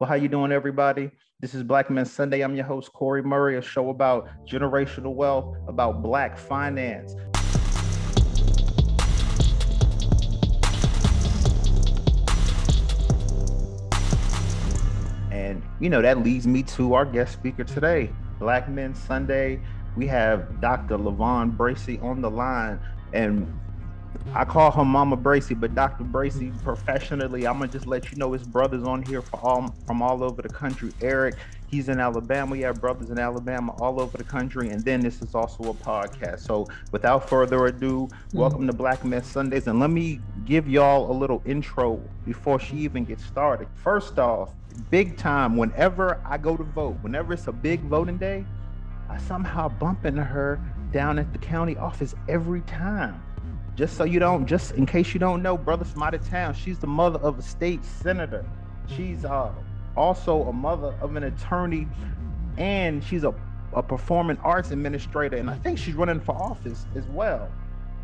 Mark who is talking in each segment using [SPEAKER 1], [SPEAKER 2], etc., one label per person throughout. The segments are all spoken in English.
[SPEAKER 1] Well, how you doing, everybody? This is Black Men Sunday. I'm your host, Corey Murray, a show about generational wealth, about Black finance. And, you know, that leads me to our guest speaker today, Black Men Sunday. We have Dr. Lavon Bracy on the line. And I call her Mama Bracy, but Dr. Bracy, professionally, I'm gonna just let you know his brothers on here for all from all over the country. Eric, he's in Alabama. We have brothers in Alabama all over the country, and then this is also a podcast. So without further ado, mm-hmm. welcome to Black Men Sundays, and let me give y'all a little intro before she even gets started. First off, big time. Whenever I go to vote, whenever it's a big voting day, I somehow bump into her down at the county office every time just so you don't, just in case you don't know, brother from out of town, she's the mother of a state senator. She's uh, also a mother of an attorney, and she's a, a performing arts administrator. And I think she's running for office as well.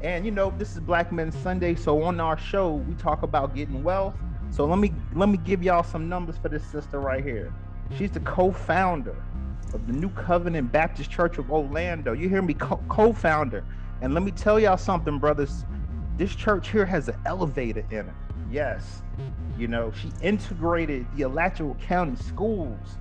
[SPEAKER 1] And you know, this is Black Men Sunday, so on our show we talk about getting wealth. So let me let me give y'all some numbers for this sister right here. She's the co-founder of the New Covenant Baptist Church of Orlando. You hear me? Co- co-founder. And let me tell y'all something, brothers. This church here has an elevator in it. Yes. You know, she integrated the Alachua County schools.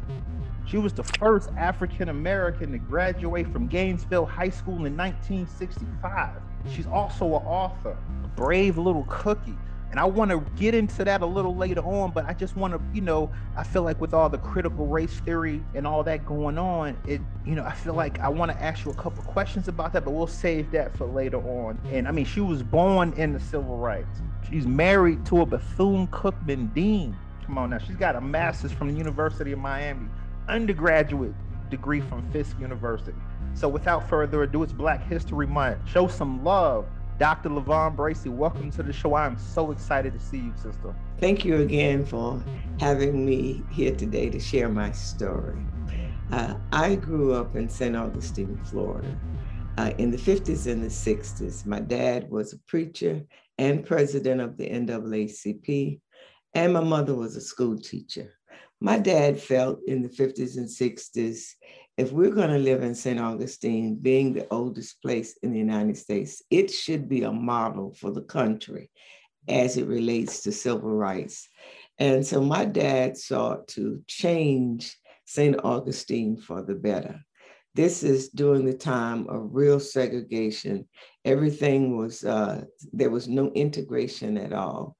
[SPEAKER 1] She was the first African American to graduate from Gainesville High School in 1965. She's also an author, a brave little cookie and I want to get into that a little later on, but I just want to, you know, I feel like with all the critical race theory and all that going on, it, you know, I feel like I want to ask you a couple questions about that, but we'll save that for later on. And I mean, she was born in the civil rights. She's married to a Bethune Cookman dean. Come on now, she's got a master's from the University of Miami, undergraduate degree from Fisk University. So without further ado, it's Black History Month. Show some love Dr. Lavon Bracy, welcome to the show. I am so excited to see you, sister.
[SPEAKER 2] Thank you again for having me here today to share my story. Uh, I grew up in St. Augustine, Florida. Uh, in the 50s and the 60s, my dad was a preacher and president of the NAACP, and my mother was a school teacher. My dad felt in the 50s and 60s if we're going to live in St. Augustine, being the oldest place in the United States, it should be a model for the country as it relates to civil rights. And so my dad sought to change St. Augustine for the better. This is during the time of real segregation. Everything was, uh, there was no integration at all.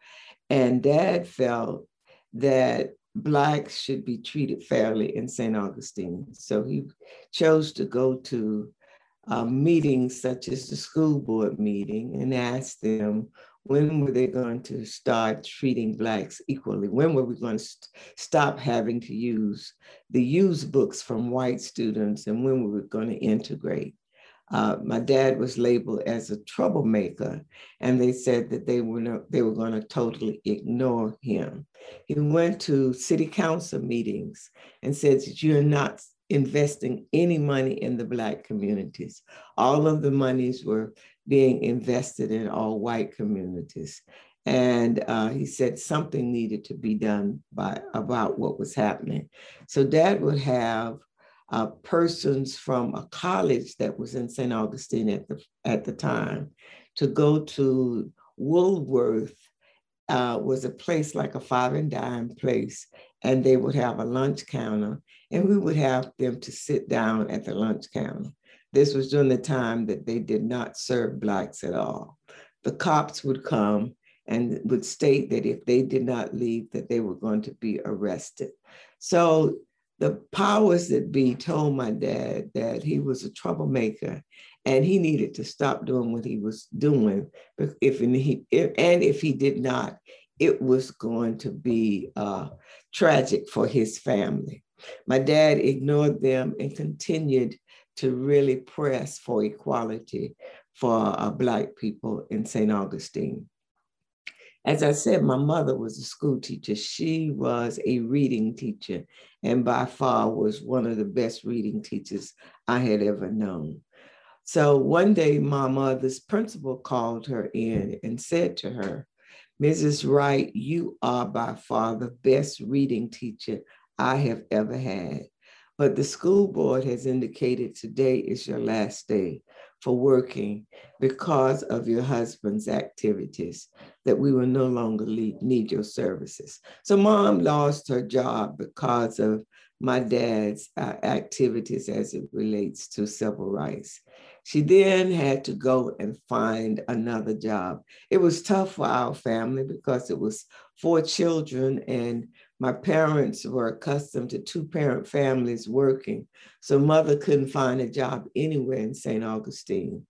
[SPEAKER 2] And dad felt that Blacks should be treated fairly in St. Augustine. So he chose to go to uh, meetings such as the school board meeting and asked them when were they going to start treating Blacks equally? When were we going to st- stop having to use the used books from white students and when were we going to integrate? Uh, my dad was labeled as a troublemaker, and they said that they were they were going to totally ignore him. He went to city council meetings and said that you're not investing any money in the Black communities. All of the monies were being invested in all white communities. And uh, he said something needed to be done by about what was happening. So dad would have uh, persons from a college that was in St. Augustine at the, at the time to go to Woolworth uh, was a place like a five and dime place, and they would have a lunch counter, and we would have them to sit down at the lunch counter. This was during the time that they did not serve Blacks at all. The cops would come and would state that if they did not leave, that they were going to be arrested. So the powers that be told my dad that he was a troublemaker and he needed to stop doing what he was doing. If, he, if and if he did not, it was going to be uh, tragic for his family. My dad ignored them and continued to really press for equality for uh, Black people in St. Augustine. As I said, my mother was a school teacher. She was a reading teacher and by far was one of the best reading teachers I had ever known. So one day, my mother's principal called her in and said to her, Mrs. Wright, you are by far the best reading teacher I have ever had. But the school board has indicated today is your last day for working because of your husband's activities, that we will no longer need your services. So, mom lost her job because of my dad's uh, activities as it relates to civil rights. She then had to go and find another job. It was tough for our family because it was four children and my parents were accustomed to two parent families working. So mother couldn't find a job anywhere in St. Augustine.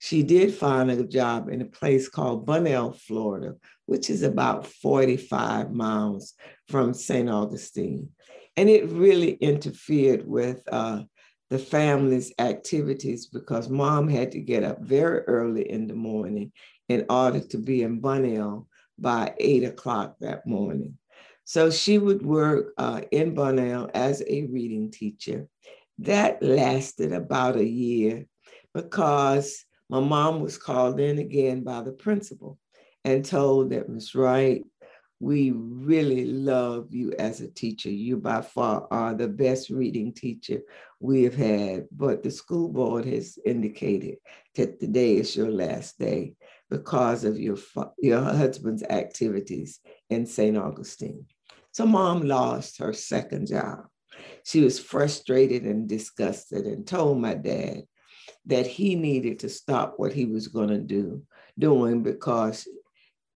[SPEAKER 2] She did find a job in a place called Bunnell, Florida, which is about 45 miles from St. Augustine. And it really interfered with uh, the family's activities because mom had to get up very early in the morning in order to be in Bunnell by eight o'clock that morning. So she would work uh, in Bunnell as a reading teacher. That lasted about a year because my mom was called in again by the principal and told that Miss Wright, we really love you as a teacher. You by far are the best reading teacher we have had, but the school board has indicated that today is your last day because of your, your husband's activities in St. Augustine. So mom lost her second job. She was frustrated and disgusted and told my dad that he needed to stop what he was going to do doing because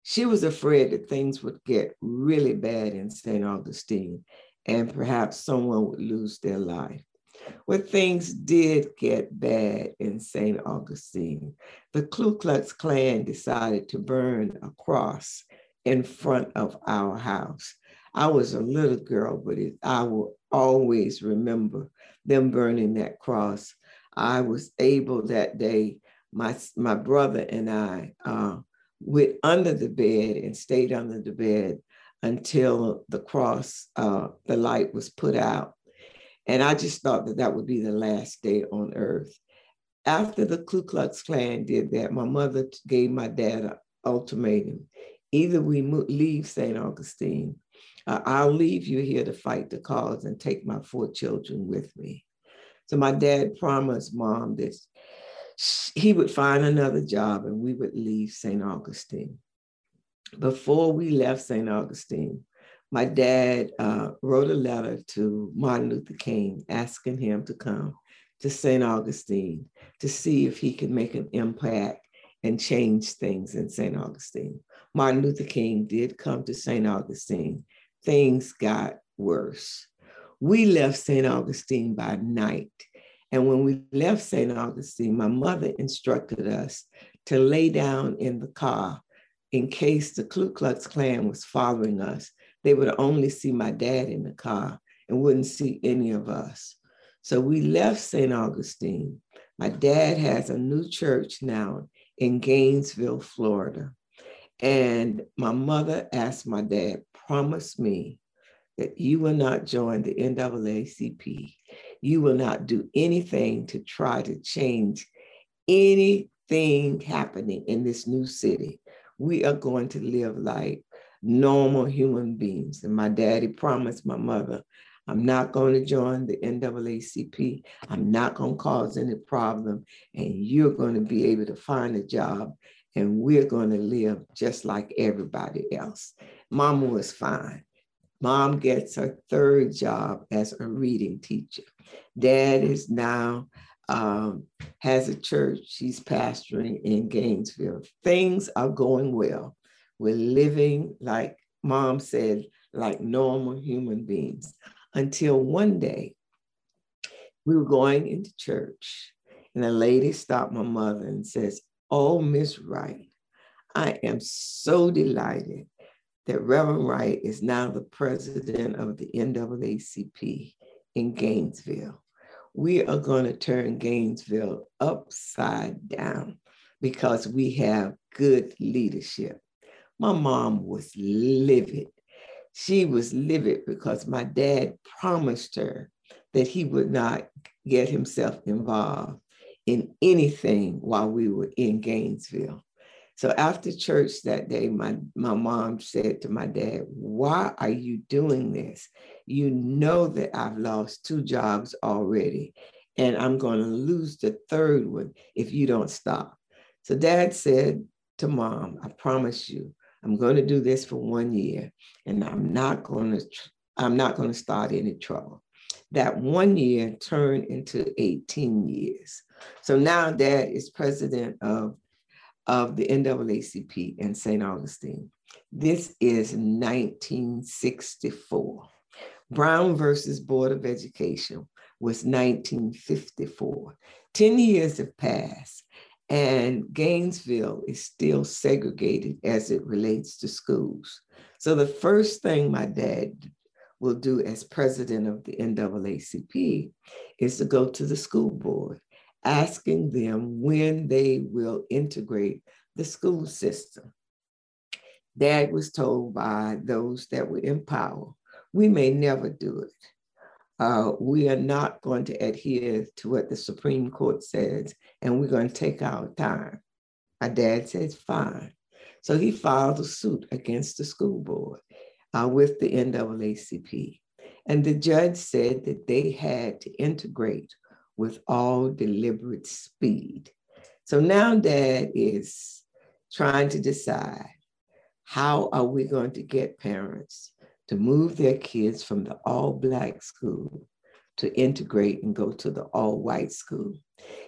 [SPEAKER 2] she was afraid that things would get really bad in St. Augustine and perhaps someone would lose their life. Well, things did get bad in St. Augustine. The Ku Klux Klan decided to burn a cross in front of our house. I was a little girl, but it, I will always remember them burning that cross. I was able that day, my, my brother and I uh, went under the bed and stayed under the bed until the cross, uh, the light was put out. And I just thought that that would be the last day on earth. After the Ku Klux Klan did that, my mother gave my dad an ultimatum. Either we leave St. Augustine uh, I'll leave you here to fight the cause and take my four children with me. So my dad promised mom that he would find another job and we would leave St. Augustine. Before we left St. Augustine, my dad uh, wrote a letter to Martin Luther King asking him to come to St. Augustine to see if he could make an impact and change things in St. Augustine. Martin Luther King did come to St. Augustine things got worse. We left St. Augustine by night. And when we left St. Augustine, my mother instructed us to lay down in the car in case the Ku Klux Klan was following us. They would only see my dad in the car and wouldn't see any of us. So we left St. Augustine. My dad has a new church now in Gainesville, Florida. And my mother asked my dad, promise me that you will not join the NAACP. You will not do anything to try to change anything happening in this new city. We are going to live like normal human beings. And my daddy promised my mother, I'm not going to join the NAACP. I'm not going to cause any problem. And you're going to be able to find a job and we're going to live just like everybody else. Mama was fine. Mom gets her third job as a reading teacher. Dad is now um, has a church. She's pastoring in Gainesville. Things are going well. We're living like mom said, like normal human beings. Until one day, we were going into church, and a lady stopped my mother and says, Oh, Miss Wright, I am so delighted that Reverend Wright is now the president of the NAACP in Gainesville. We are going to turn Gainesville upside down because we have good leadership. My mom was livid. She was livid because my dad promised her that he would not get himself involved in anything while we were in Gainesville. So after church that day, my, my mom said to my dad, Why are you doing this? You know that I've lost two jobs already, and I'm going to lose the third one if you don't stop. So dad said to mom, I promise you, I'm going to do this for one year, and I'm not going to I'm not going to start any trouble. That one year turned into 18 years. So now dad is president of of the NAACP in St. Augustine. This is 1964. Brown versus Board of Education was 1954. 10 years have passed, and Gainesville is still segregated as it relates to schools. So, the first thing my dad will do as president of the NAACP is to go to the school board asking them when they will integrate the school system. Dad was told by those that were in power, we may never do it. Uh, we are not going to adhere to what the Supreme Court says, and we're going to take our time. My dad says, fine. So he filed a suit against the school board uh, with the NAACP. And the judge said that they had to integrate with all deliberate speed. So now dad is trying to decide how are we going to get parents to move their kids from the all black school to integrate and go to the all white school.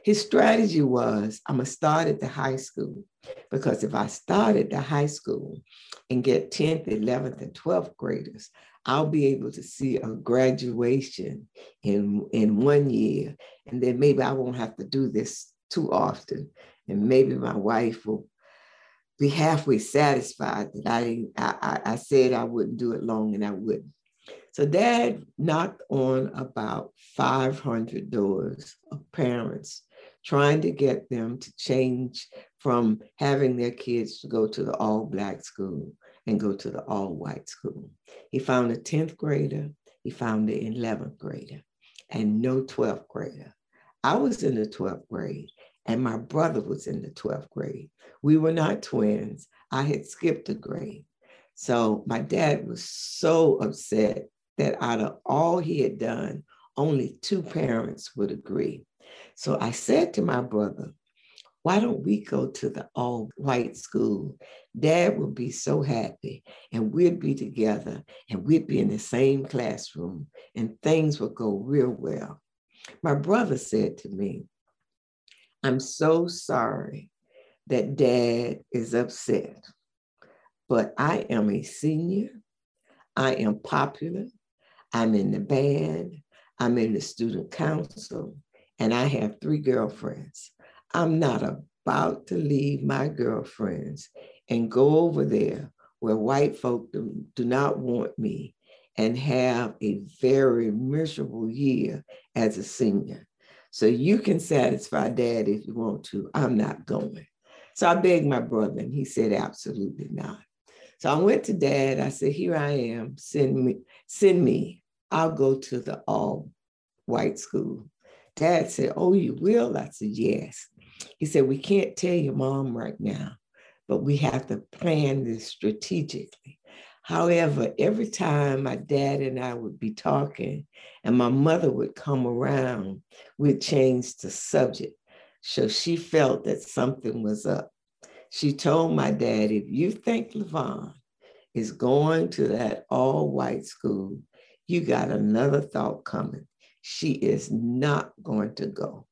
[SPEAKER 2] His strategy was I'm going to start at the high school because if I start at the high school and get 10th, 11th, and 12th graders, I'll be able to see a graduation in, in one year. And then maybe I won't have to do this too often. And maybe my wife will be halfway satisfied that I, I, I said I wouldn't do it long and I wouldn't. So dad knocked on about 500 doors of parents trying to get them to change from having their kids to go to the all black school and go to the all white school. He found a 10th grader, he found the 11th grader, and no 12th grader. I was in the 12th grade, and my brother was in the 12th grade. We were not twins. I had skipped a grade. So my dad was so upset that out of all he had done, only two parents would agree. So I said to my brother, why don't we go to the all white school? Dad would be so happy, and we'd be together, and we'd be in the same classroom, and things would go real well. My brother said to me, I'm so sorry that dad is upset, but I am a senior. I am popular. I'm in the band. I'm in the student council, and I have three girlfriends. I'm not about to leave my girlfriends and go over there where white folk do, do not want me and have a very miserable year as a senior. So you can satisfy dad if you want to. I'm not going. So I begged my brother, and he said, absolutely not. So I went to dad. I said, here I am. Send me, send me. I'll go to the all white school. Dad said, Oh, you will? I said, Yes. He said, We can't tell your mom right now, but we have to plan this strategically. However, every time my dad and I would be talking and my mother would come around, we'd change the subject. So she felt that something was up. She told my dad, if you think Lavon is going to that all white school, you got another thought coming. She is not going to go.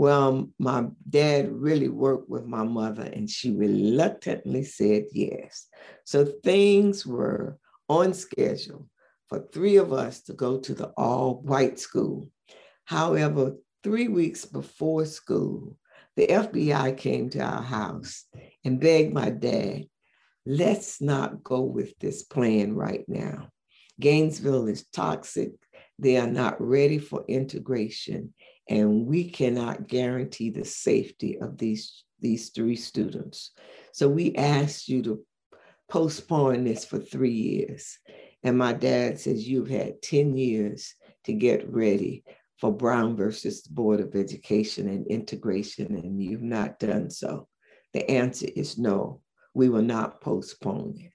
[SPEAKER 2] Well, my dad really worked with my mother and she reluctantly said yes. So things were on schedule for three of us to go to the all white school. However, three weeks before school, the FBI came to our house and begged my dad, let's not go with this plan right now. Gainesville is toxic. They are not ready for integration and we cannot guarantee the safety of these, these three students. So we asked you to postpone this for three years. And my dad says, You've had 10 years to get ready for Brown versus the Board of Education and integration, and you've not done so. The answer is no, we will not postpone it.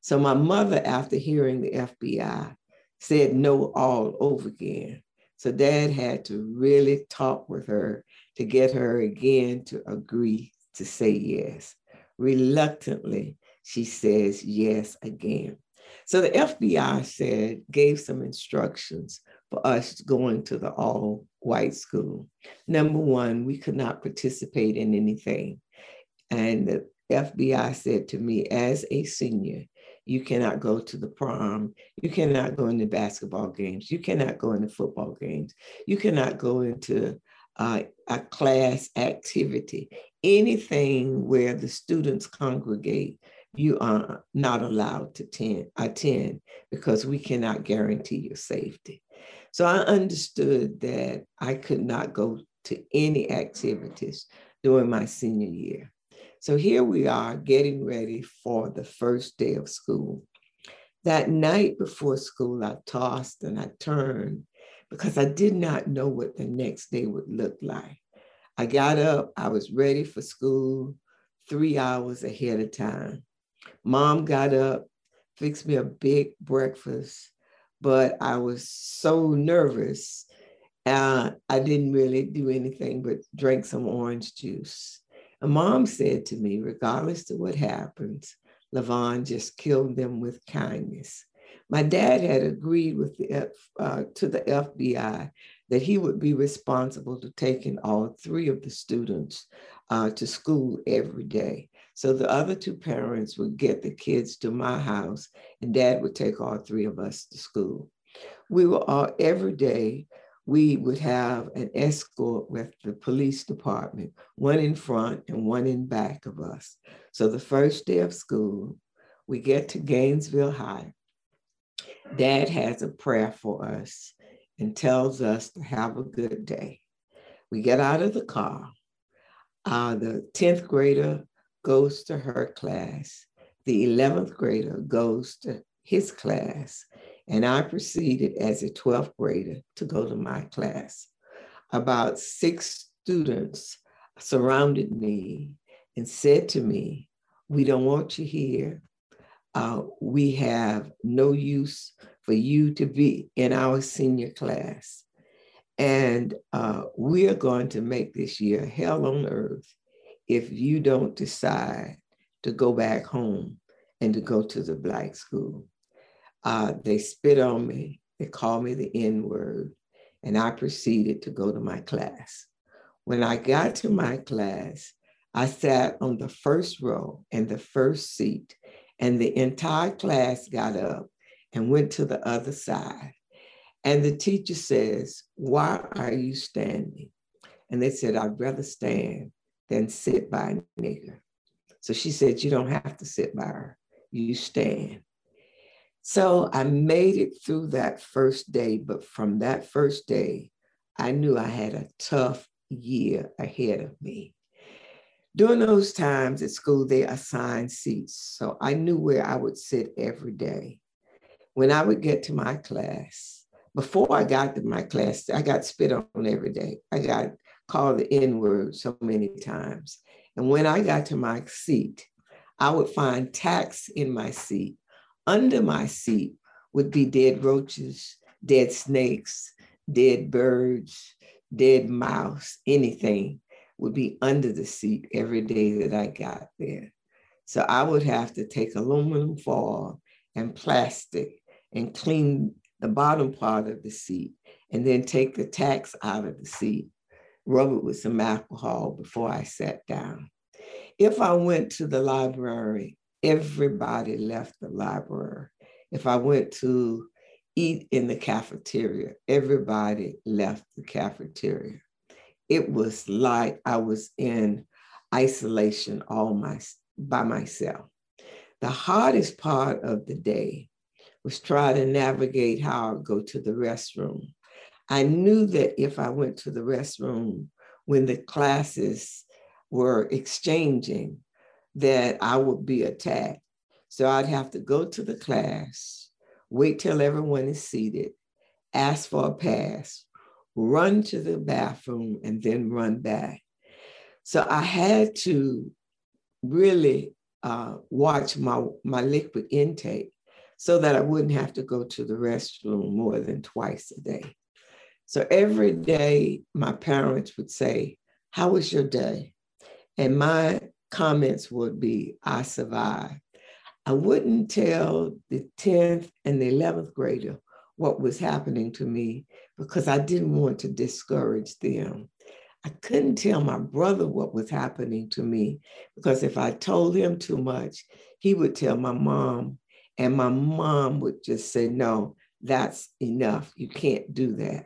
[SPEAKER 2] So my mother, after hearing the FBI, said no all over again. So dad had to really talk with her to get her again to agree to say yes. Reluctantly, she says yes again. So the FBI said, gave some instructions for us going to the all white school. Number one, we could not participate in anything. And the FBI said to me, as a senior, you cannot go to the prom. You cannot go into basketball games. You cannot go into football games. You cannot go into uh, a class activity. Anything where the students congregate, you are not allowed to attend, attend because we cannot guarantee your safety. So I understood that I could not go to any activities during my senior year. So here we are getting ready for the first day of school. That night before school, I tossed and I turned because I did not know what the next day would look like. I got up, I was ready for school three hours ahead of time. Mom got up, fixed me a big breakfast, but I was so nervous. Uh, I didn't really do anything but drink some orange juice. And mom said to me, regardless of what happens, Lavon just killed them with kindness. My dad had agreed with the F, uh, to the FBI that he would be responsible to taking all three of the students uh, to school every day. So the other two parents would get the kids to my house, and dad would take all three of us to school. We were all every day we would have an escort with the police department, one in front and one in back of us. So the first day of school, we get to Gainesville High. Dad has a prayer for us and tells us to have a good day. We get out of the car. Uh, the 10th grader goes to her class. The 11th grader goes to his class and I proceeded as a 12th grader to go to my class. About six students surrounded me and said to me, We don't want you here. Uh, we have no use for you to be in our senior class. And uh, we are going to make this year hell on earth if you don't decide to go back home and to go to the Black school. Uh, they spit on me. They called me the N word. And I proceeded to go to my class. When I got to my class, I sat on the first row and the first seat, and the entire class got up and went to the other side. And the teacher says, Why are you standing? And they said, I'd rather stand than sit by a nigger. So she said, You don't have to sit by her, you stand. So I made it through that first day, but from that first day, I knew I had a tough year ahead of me. During those times at school, they assigned seats. So I knew where I would sit every day. When I would get to my class, before I got to my class, I got spit on every day. I got called the N word so many times. And when I got to my seat, I would find tacks in my seat under my seat would be dead roaches, dead snakes, dead birds, dead mouse, anything would be under the seat every day that I got there. So I would have to take aluminum foil and plastic and clean the bottom part of the seat and then take the tacks out of the seat, rub it with some alcohol before I sat down. If I went to the library everybody left the library. If I went to eat in the cafeteria, everybody left the cafeteria. It was like I was in isolation all my, by myself. The hardest part of the day was trying to navigate how I'd go to the restroom. I knew that if I went to the restroom when the classes were exchanging, that I would be attacked. So I'd have to go to the class, wait till everyone is seated, ask for a pass, run to the bathroom, and then run back. So I had to really uh, watch my, my liquid intake so that I wouldn't have to go to the restroom more than twice a day. So every day, my parents would say, How was your day? And my comments would be, I survived. I wouldn't tell the 10th and the 11th grader what was happening to me because I didn't want to discourage them. I couldn't tell my brother what was happening to me because if I told him too much, he would tell my mom, and my mom would just say, No, that's enough. You can't do that.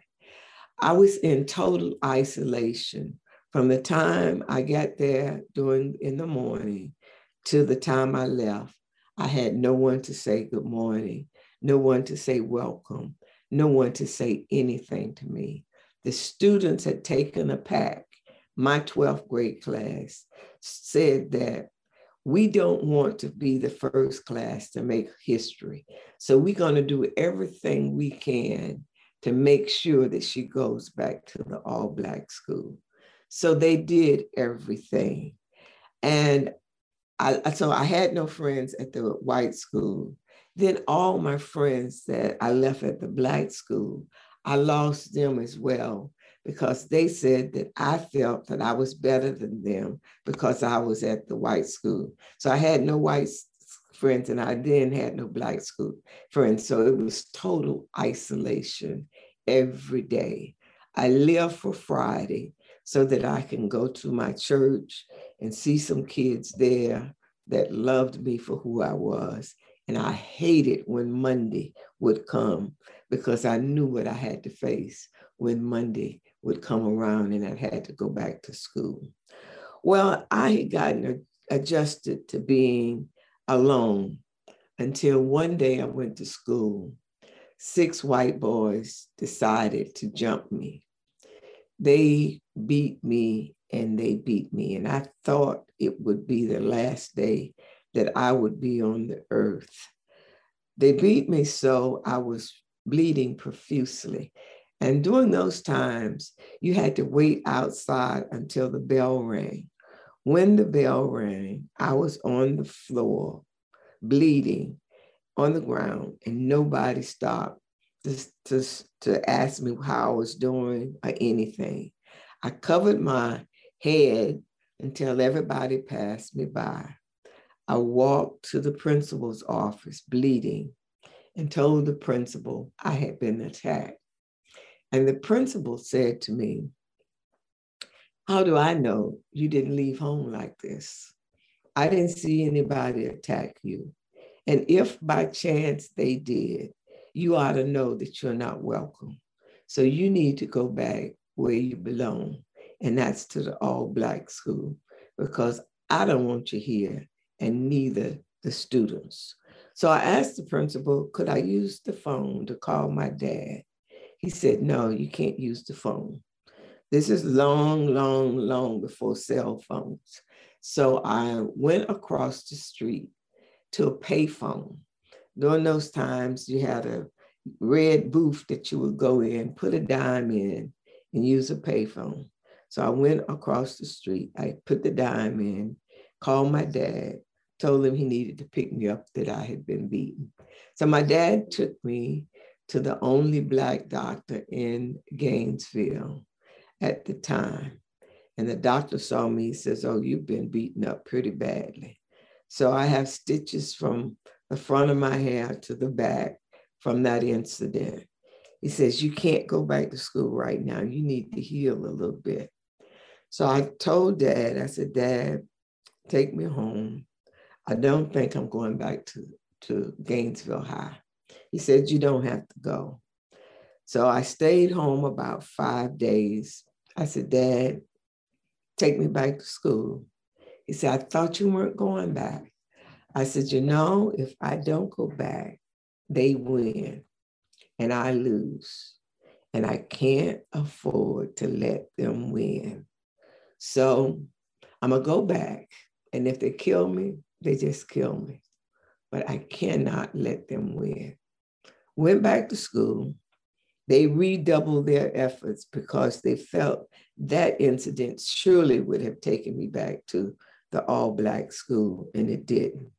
[SPEAKER 2] I was in total isolation from the time I got there during in the morning to the time I left. I had no one to say good morning, no one to say welcome, no one to say anything to me. The students had taken a pack. My 12th grade class said that we don't want to be the first class to make history. So we're going to do everything we can to make sure that she goes back to the all Black school. So they did everything. And I, so I had no friends at the white school. Then all my friends that I left at the Black school, I lost them as well because they said that I felt that I was better than them because I was at the white school. So I had no white friends and I then had no black school friends. So it was total isolation every day. I lived for Friday so that I can go to my church and see some kids there that loved me for who I was. And I hated when Monday would come because I knew what I had to face when Monday would come around and I had to go back to school. Well, I had gotten adjusted to being alone until one day I went to school six white boys decided to jump me. They beat me and they beat me. And I thought it would be the last day that I would be on the earth. They beat me so I was bleeding profusely. And during those times, you had to wait outside until the bell rang. When the bell rang, I was on the floor, bleeding, on the ground and nobody stopped to, to, to ask me how I was doing or anything. I covered my head until everybody passed me by. I walked to the principal's office bleeding and told the principal I had been attacked. And the principal said to me, How do I know you didn't leave home like this? I didn't see anybody attack you. And if by chance they did, you ought to know that you're not welcome. So you need to go back where you belong, and that's to the all Black school, because I don't want you here, and neither the students. So I asked the principal, could I use the phone to call my dad? He said, no, you can't use the phone. This is long, long, long before cell phones. So I went across the street to a payphone. During those times, you had a red booth that you would go in, put a dime in, and use a payphone. So I went across the street. I put the dime in, called my dad, told him he needed to pick me up, that I had been beaten. So my dad took me to the only Black doctor in Gainesville at the time. And the doctor saw me, he says, Oh, you've been beaten up pretty badly. So I have stitches from the front of my hair to the back from that incident. He says, You can't go back to school right now. You need to heal a little bit. So I told dad, I said, Dad, take me home. I don't think I'm going back to, to Gainesville High. He said, You don't have to go. So I stayed home about five days. I said, Dad, take me back to school. He said, I thought you weren't going back. I said, you know, if I don't go back, they win and I lose. And I can't afford to let them win. So I'm going to go back. And if they kill me, they just kill me. But I cannot let them win. Went back to school. They redoubled their efforts because they felt that incident surely would have taken me back to the all black school, and it didn't.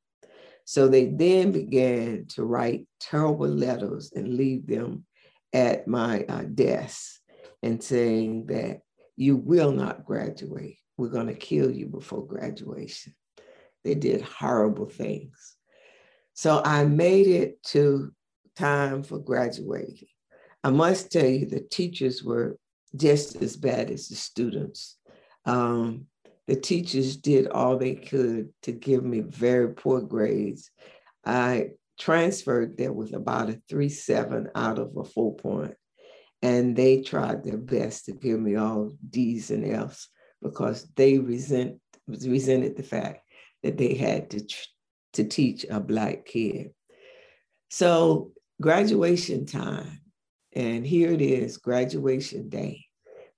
[SPEAKER 2] So they then began to write terrible letters and leave them at my uh, desk and saying that you will not graduate. We're going to kill you before graduation. They did horrible things. So I made it to time for graduating. I must tell you, the teachers were just as bad as the students. Um, the teachers did all they could to give me very poor grades. I transferred there with about a 3.7 out of a four. And they tried their best to give me all D's and F's because they resent, resented the fact that they had to, to teach a Black kid. So, graduation time, and here it is, graduation day.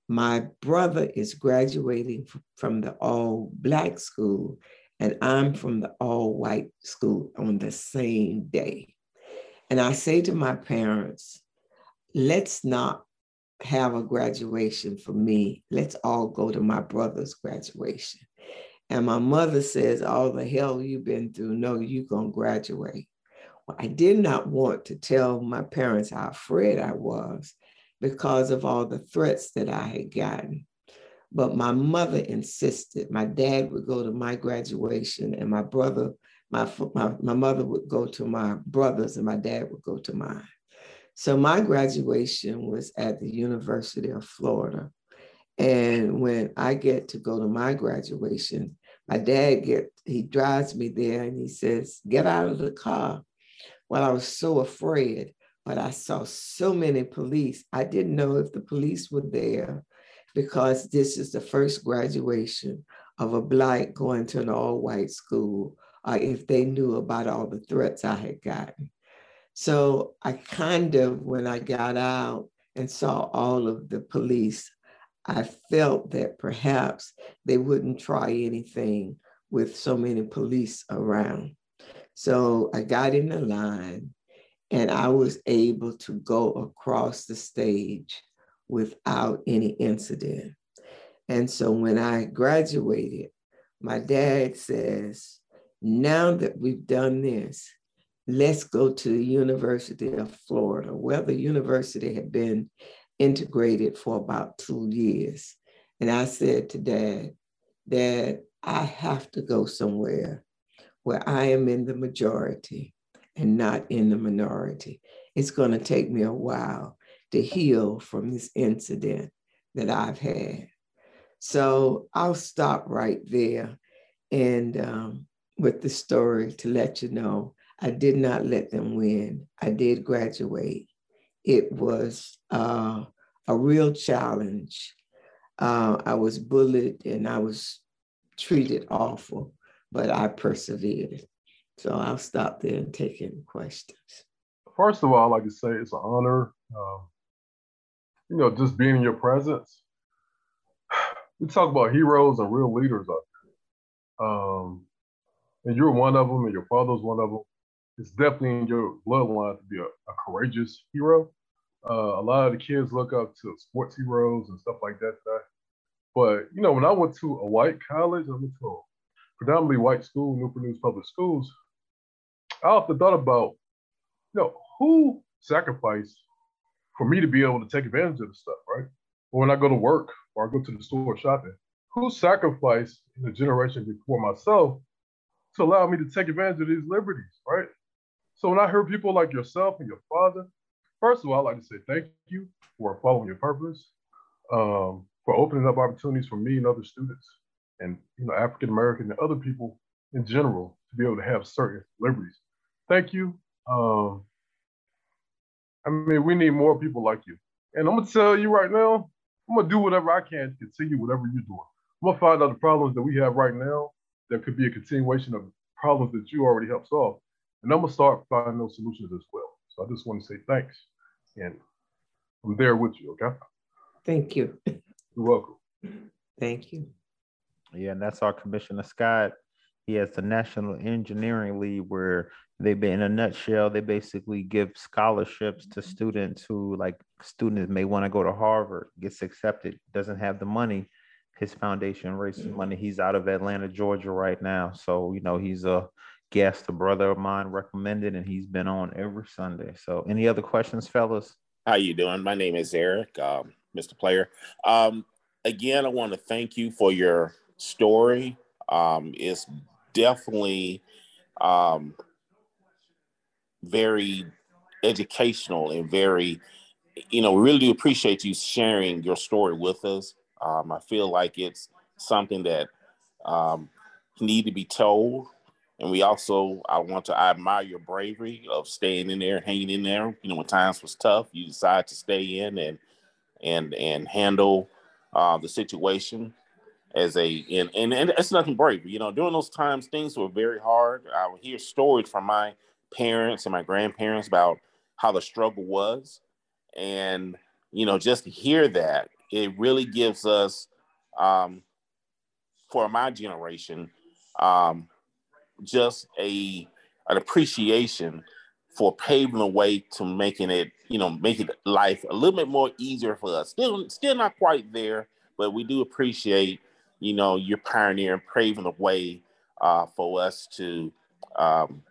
[SPEAKER 2] My brother is graduating from the all Black school, and I'm from the all white school on the same day. And I say to my parents, let's not have a graduation for me. Let's all go to my brother's graduation. And my mother says, All the hell you've been through, no, you're going to graduate. Well, I did not want to tell my parents how afraid I was because of all the threats that I had gotten. But my mother insisted. My dad would go to my graduation, and my brother, my, my, my mother would go to my brother's, and my dad would go to mine. So my graduation was at the University of Florida. And when I get to go to my graduation, my dad get he drives me there and he says, "Get out of the car." Well, I was so afraid, but I saw so many police. I didn't know if the police were there because this is the first graduation of a black going to an all-white school, or if they knew about all the threats I had gotten. So I kind of, when I got out and saw all of the police, I felt that perhaps they wouldn't try anything with so many police around. So I got in the line and I was able to go across the stage without any incident. And so when I graduated, my dad says, now that we've done this, let's go to the University of Florida. Well, the university had been integrated for about two years. And I said to dad, Dad, I have to go somewhere where I am in the majority and not in the minority. It's going to take me a while to heal from this incident that I've had. So I'll stop right there and um, with the story to let you know I did not let them win. I did graduate. It was uh, a real challenge. Uh, I was bullied and I was treated awful, but I persevered. So I'll stop there and take any questions.
[SPEAKER 3] First of all, I'd like to say it's an honor, um, you know, just being in your presence. We talk about heroes and real leaders up there. Um, and you're one of them, and your father's one of them. It's definitely in your bloodline to be a, a courageous hero. Uh, a lot of the kids look up to sports heroes and stuff like that. But you know, when I went to a white college, I went to predominantly white school, Newport News Public Schools. I often thought about, you know, who sacrificed for me to be able to take advantage of the stuff, right? Or when I go to work or I go to the store shopping, who sacrificed in the generation before myself to allow me to take advantage of these liberties, right? So when I hear people like yourself and your father, first of all, I'd like to say thank you for following your purpose, um, for opening up opportunities for me and other students, and you know African American and other people in general to be able to have certain liberties. Thank you. Um, I mean, we need more people like you. And I'm gonna tell you right now, I'm gonna do whatever I can to continue whatever you're doing. I'm gonna find out the problems that we have right now that could be a continuation of problems that you already helped solve. And I'm gonna start finding those solutions as well. So I just want to say thanks. And I'm there with you, okay?
[SPEAKER 2] Thank you.
[SPEAKER 3] You're welcome.
[SPEAKER 2] Thank you.
[SPEAKER 1] Yeah, and that's our Commissioner Scott. He has the National Engineering League where they in a nutshell, they basically give scholarships to students who like students may want to go to Harvard, gets accepted, doesn't have the money, his foundation raises money. He's out of Atlanta, Georgia right now. So, you know, he's a guest, a brother of mine recommended, and he's been on every Sunday. So any other questions, fellas?
[SPEAKER 4] How you doing? My name is Eric, um, Mr. Player. Um, again, I want to thank you for your story. Um, it's definitely um, very educational and very, you know, we really do appreciate you sharing your story with us. Um, I feel like it's something that um, need to be told. And we also, I want to I admire your bravery of staying in there, hanging in there. You know, when times was tough, you decided to stay in and and and handle uh, the situation as a and, and and it's nothing brave. You know, during those times, things were very hard. I would hear stories from my parents and my grandparents about how the struggle was, and you know, just to hear that it really gives us, um, for my generation, um, just a an appreciation for paving the way to making it, you know, making life a little bit more easier for us. Still, still not quite there, but we do appreciate, you know, you're pioneering, paving the way uh, for us to um,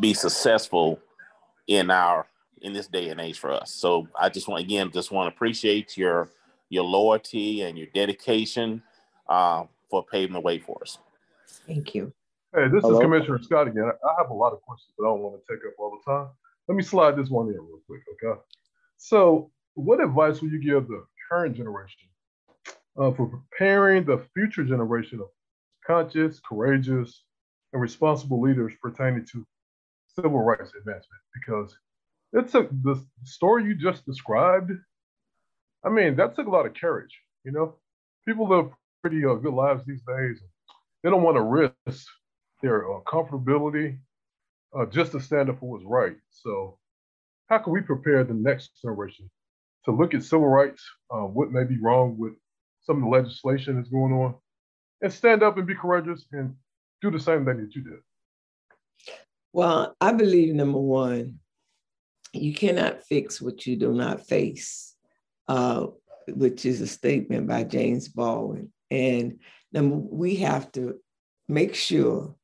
[SPEAKER 4] be successful in our in this day and age for us. So I just want again just want to appreciate your your loyalty and your dedication uh, for paving the way for us.
[SPEAKER 2] Thank you.
[SPEAKER 3] Hey, this Hello? is Commissioner Scott again. I have a lot of questions, but I don't want to take up all the time. Let me slide this one in real quick, okay? So, what advice would you give the current generation uh, for preparing the future generation of conscious, courageous, and responsible leaders pertaining to civil rights advancement? Because it took the story you just described. I mean, that took a lot of courage. You know, people live pretty uh, good lives these days. They don't want to risk their uh, comfortability uh, just to stand up for what's right. So, how can we prepare the next generation to look at civil rights, uh, what may be wrong with some of the legislation that's going on, and stand up and be courageous and do the same thing that you did?
[SPEAKER 2] Well, I believe number one, you cannot fix what you do not face, uh, which is a statement by James Baldwin. And number, we have to make sure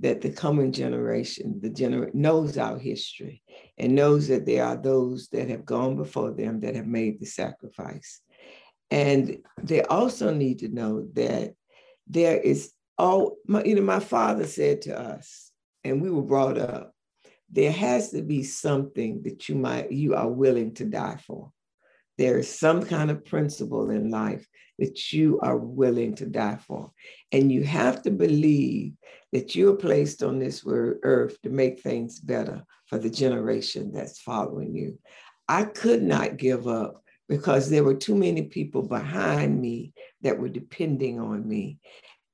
[SPEAKER 2] that the coming generation, the gener- knows our history and knows that there are those that have gone before them that have made the sacrifice. And they also need to know that there is all, my, you know, my father said to us, and we were brought up, there has to be something that you might you are willing to die for. There is some kind of principle in life that you are willing to die for. And you have to believe that you are placed on this earth to make things better for the generation that's following you. I could not give up because there were too many people behind me that were depending on me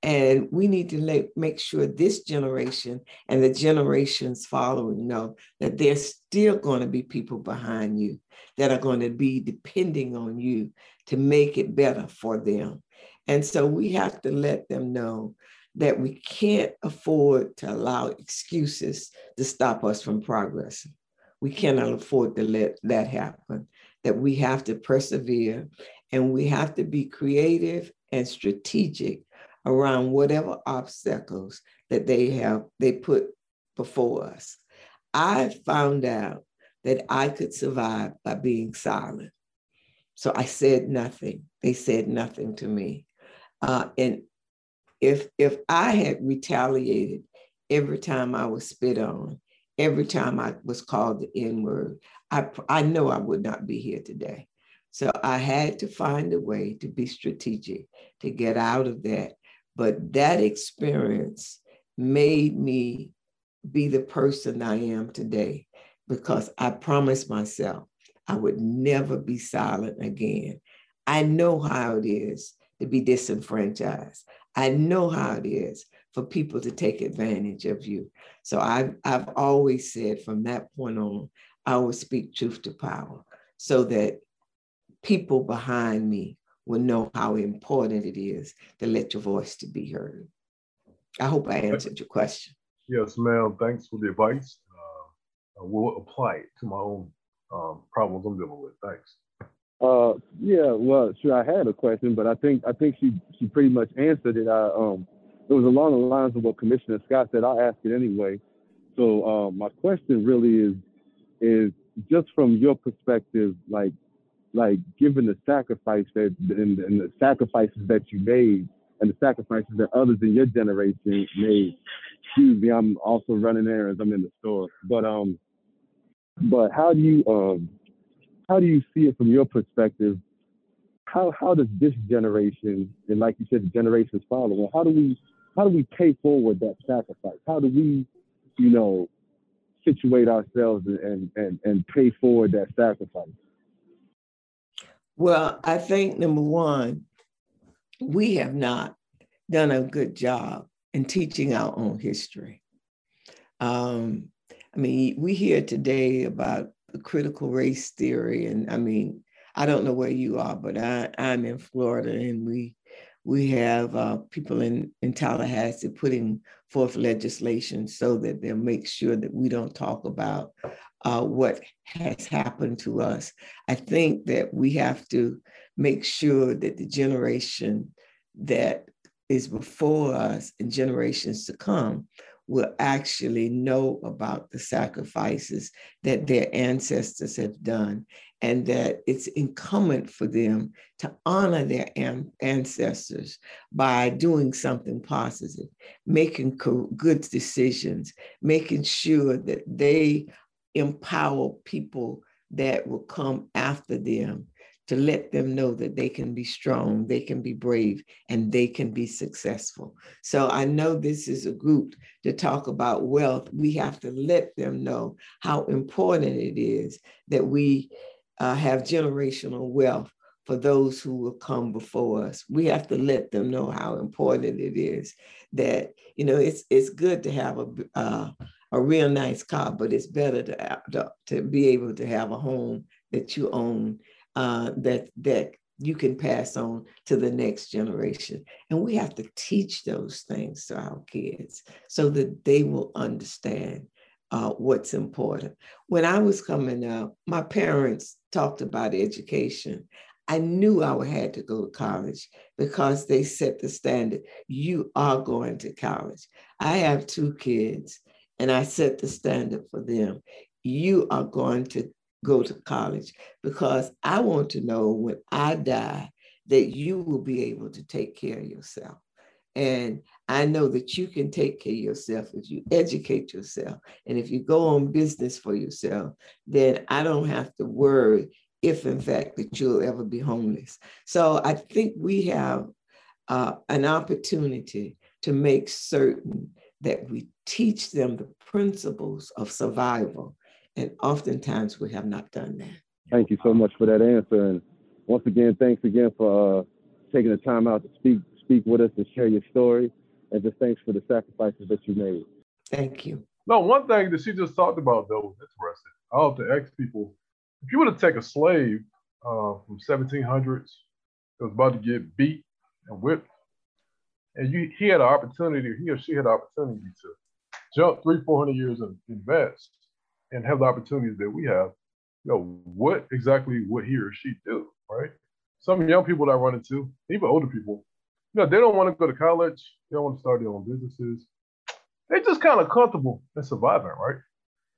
[SPEAKER 2] and we need to make sure this generation and the generations following know that there's still going to be people behind you that are going to be depending on you to make it better for them. And so we have to let them know that we can't afford to allow excuses to stop us from progressing. We cannot afford to let that happen, that we have to persevere and we have to be creative and strategic around whatever obstacles that they have they put before us. I found out that I could survive by being silent. So I said nothing. They said nothing to me. Uh, and if if I had retaliated every time I was spit on, every time I was called the N word, I I know I would not be here today. So I had to find a way to be strategic to get out of that but that experience made me be the person I am today because I promised myself I would never be silent again. I know how it is to be disenfranchised. I know how it is for people to take advantage of you. So I've, I've always said from that point on, I will speak truth to power so that people behind me will know how important it is to let your voice to be heard. I hope I answered your question.
[SPEAKER 3] Yes, ma'am. Thanks for the advice. Uh, I will apply it to my own um, problems I'm dealing with. Thanks.
[SPEAKER 5] Uh, yeah. Yeah, well, sure. I had a question, but I think I think she she pretty much answered it. I, um, it was along the lines of what Commissioner Scott said. I'll ask it anyway. So uh, my question really is is just from your perspective, like like given the sacrifice that and, and the sacrifices that you made and the sacrifices that others in your generation made. Excuse me, I'm also running errands. I'm in the store, but um, but how do you um, how do you see it from your perspective? How how does this generation and like you said, the generations following, how do we how do we pay forward that sacrifice? How do we, you know, situate ourselves and and and pay forward that sacrifice?
[SPEAKER 2] Well, I think number one, we have not done a good job in teaching our own history. Um, I mean, we hear today about critical race theory, and I mean, I don't know where you are, but I, I'm in Florida, and we we have uh, people in, in Tallahassee putting forth legislation so that they'll make sure that we don't talk about uh, what has happened to us. I think that we have to make sure that the generation that is before us and generations to come will actually know about the sacrifices that their ancestors have done and that it's incumbent for them to honor their ancestors by doing something positive, making good decisions, making sure that they empower people that will come after them to let them know that they can be strong, they can be brave, and they can be successful. So I know this is a group to talk about wealth. We have to let them know how important it is that we uh, have generational wealth for those who will come before us. We have to let them know how important it is that, you know, it's, it's good to have a, uh, a real nice car, but it's better to, to, to be able to have a home that you own uh, that that you can pass on to the next generation. And we have to teach those things to our kids so that they will understand uh, what's important. When I was coming up, my parents talked about education. I knew I had to go to college because they set the standard. You are going to college. I have two kids, and I set the standard for them. You are going to go to college because I want to know when I die that you will be able to take care of yourself. And I know that you can take care of yourself if you educate yourself. And if you go on business for yourself, then I don't have to worry if, in fact, that you'll ever be homeless. So I think we have uh, an opportunity to make certain that we teach them the principles of survival and oftentimes we have not done that.
[SPEAKER 5] Thank you so much for that answer. And once again, thanks again for uh, taking the time out to speak speak with us and share your story. And just thanks for the sacrifices that you made.
[SPEAKER 2] Thank you.
[SPEAKER 3] No, one thing that she just talked about though was interesting. I often ask people, if you were to take a slave uh, from 1700s that was about to get beat and whipped, and you he had an opportunity, he or she had an opportunity to jump three, four hundred years in, in advance and have the opportunities that we have, you know, what exactly would he or she do, right? Some young people that I run into, even older people, you know, they don't want to go to college. They don't want to start their own businesses. They're just kind of comfortable in surviving, right?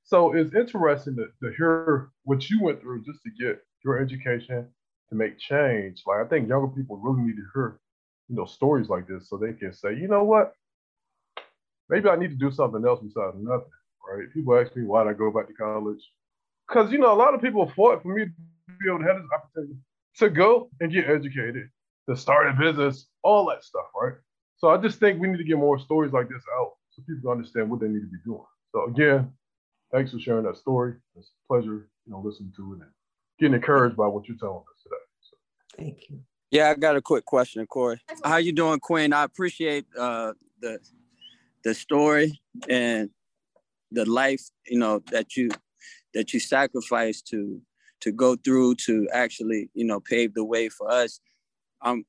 [SPEAKER 3] So it's interesting to, to hear what you went through just to get your education to make change. Like I think younger people really need to hear, you know, stories like this so they can say, you know what? Maybe I need to do something else besides nothing right? People ask me why did I go back to college? Because you know, a lot of people fought for me to be able to have this opportunity to go and get educated, to start a business, all that stuff, right? So I just think we need to get more stories like this out so people understand what they need to be doing. So again, thanks for sharing that story. It's a pleasure, you know, listening to it and getting encouraged by what you're telling us today. So.
[SPEAKER 2] Thank you.
[SPEAKER 6] Yeah, I got a quick question, Corey. How you doing, Quinn? I appreciate uh, the the story and the life you know that you that you sacrificed to to go through to actually you know pave the way for us i'm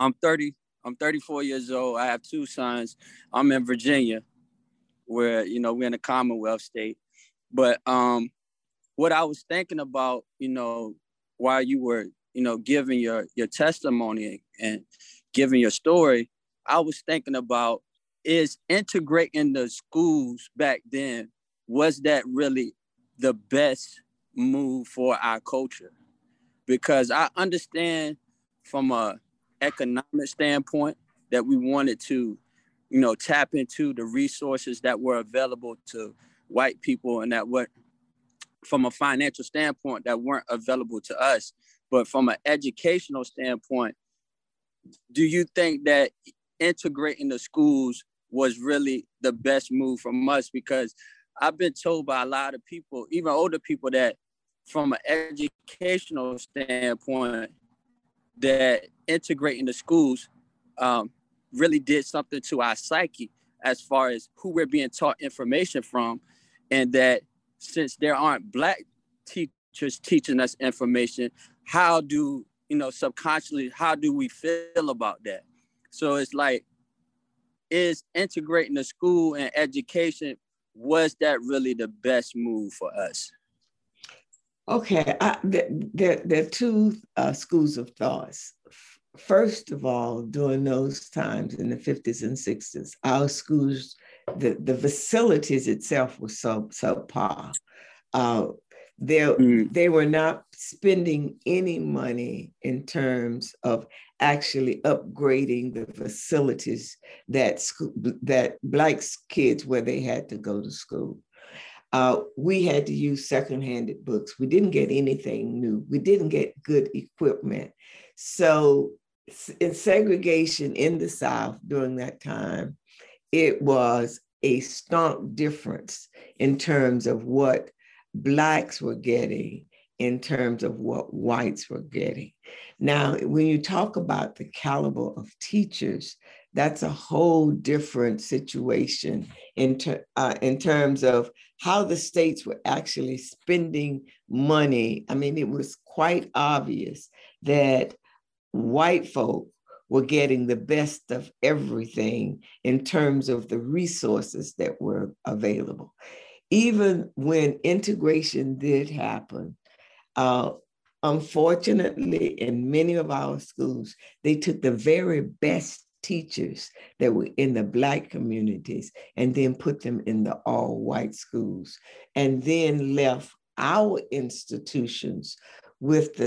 [SPEAKER 6] i'm 30 i'm 34 years old. I have two sons. I'm in virginia where you know we're in a commonwealth state. But um what i was thinking about you know while you were you know, giving your your testimony and giving your story, I was thinking about is integrating the schools back then was that really the best move for our culture? Because i understand from a economic standpoint that we wanted to you know tap into the resources that were available to white people and that what from a financial standpoint that weren't available to us. But from an educational standpoint do you think that integrating the schools was really the best move from us? Because I've been told by a lot of people, even older people, that from an educational standpoint, that integrating the schools um, really did something to our psyche as far as who we're being taught information from, and that since there aren't black teachers teaching us information, how do you know subconsciously how do we feel about that? So it's like is integrating the school and education was that really the best move for us
[SPEAKER 2] okay I, there, there, are two uh, schools of thoughts first of all during those times in the 50s and 60s our schools the, the facilities itself were so subpar uh, mm. they were not spending any money in terms of actually upgrading the facilities that school, that black kids where they had to go to school. Uh, we had to use secondhand books. We didn't get anything new. We didn't get good equipment. So in segregation in the South during that time, it was a stark difference in terms of what blacks were getting in terms of what whites were getting. Now, when you talk about the caliber of teachers, that's a whole different situation in, ter- uh, in terms of how the states were actually spending money. I mean, it was quite obvious that white folk were getting the best of everything in terms of the resources that were available. Even when integration did happen, uh, unfortunately, in many of our schools, they took the very best teachers that were in the Black communities and then put them in the all white schools, and then left our institutions with the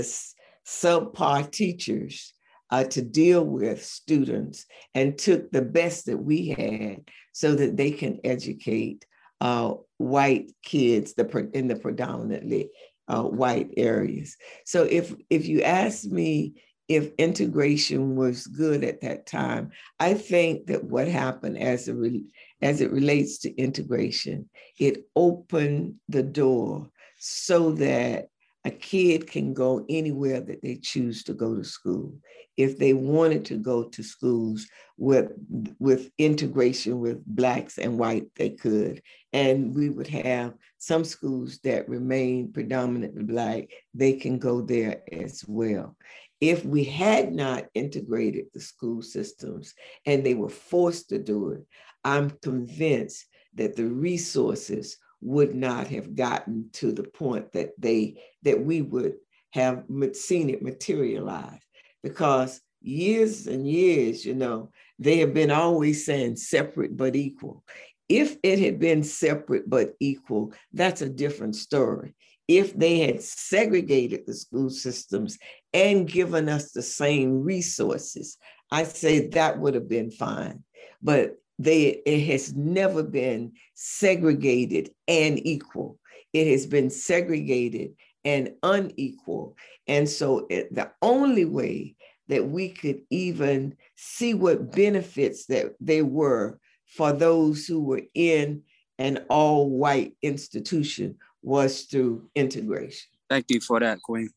[SPEAKER 2] subpar teachers uh, to deal with students and took the best that we had so that they can educate uh, white kids the, in the predominantly uh, white areas. So if if you ask me if integration was good at that time, I think that what happened as it re- as it relates to integration, it opened the door so that a kid can go anywhere that they choose to go to school. If they wanted to go to schools with, with integration with Blacks and white, they could. And we would have some schools that remain predominantly Black, they can go there as well. If we had not integrated the school systems and they were forced to do it, I'm convinced that the resources would not have gotten to the point that they that we would have seen it materialize. Because years and years you know they have been always saying separate but equal. If it had been separate but equal that's a different story. If they had segregated the school systems and given us the same resources. I say that would have been fine but they it has never been segregated and equal. It has been segregated and unequal. And so it, the only way that we could even see what benefits that they were for those who were in an all white institution was through integration.
[SPEAKER 6] Thank you for that queen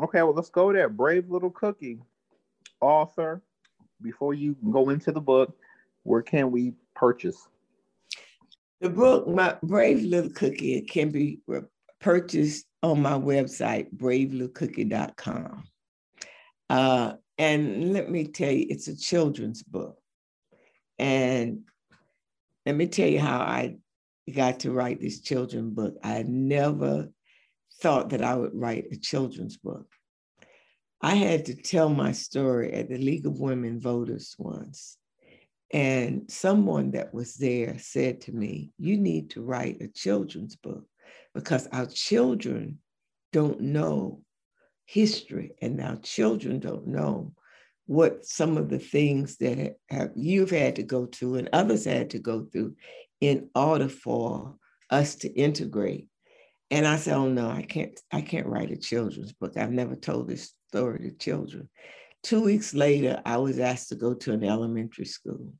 [SPEAKER 1] okay well let's go there brave little cookie author before you go into the book where can we purchase?
[SPEAKER 2] The book, my Brave Little Cookie, can be purchased on my website, bravelittlecookie.com. Uh, and let me tell you, it's a children's book. And let me tell you how I got to write this children's book. I never thought that I would write a children's book. I had to tell my story at the League of Women Voters once. And someone that was there said to me, You need to write a children's book because our children don't know history and our children don't know what some of the things that have, you've had to go to and others had to go through in order for us to integrate. And I said, "Oh no, I can't. I can't write a children's book. I've never told this story to children." Two weeks later, I was asked to go to an elementary school.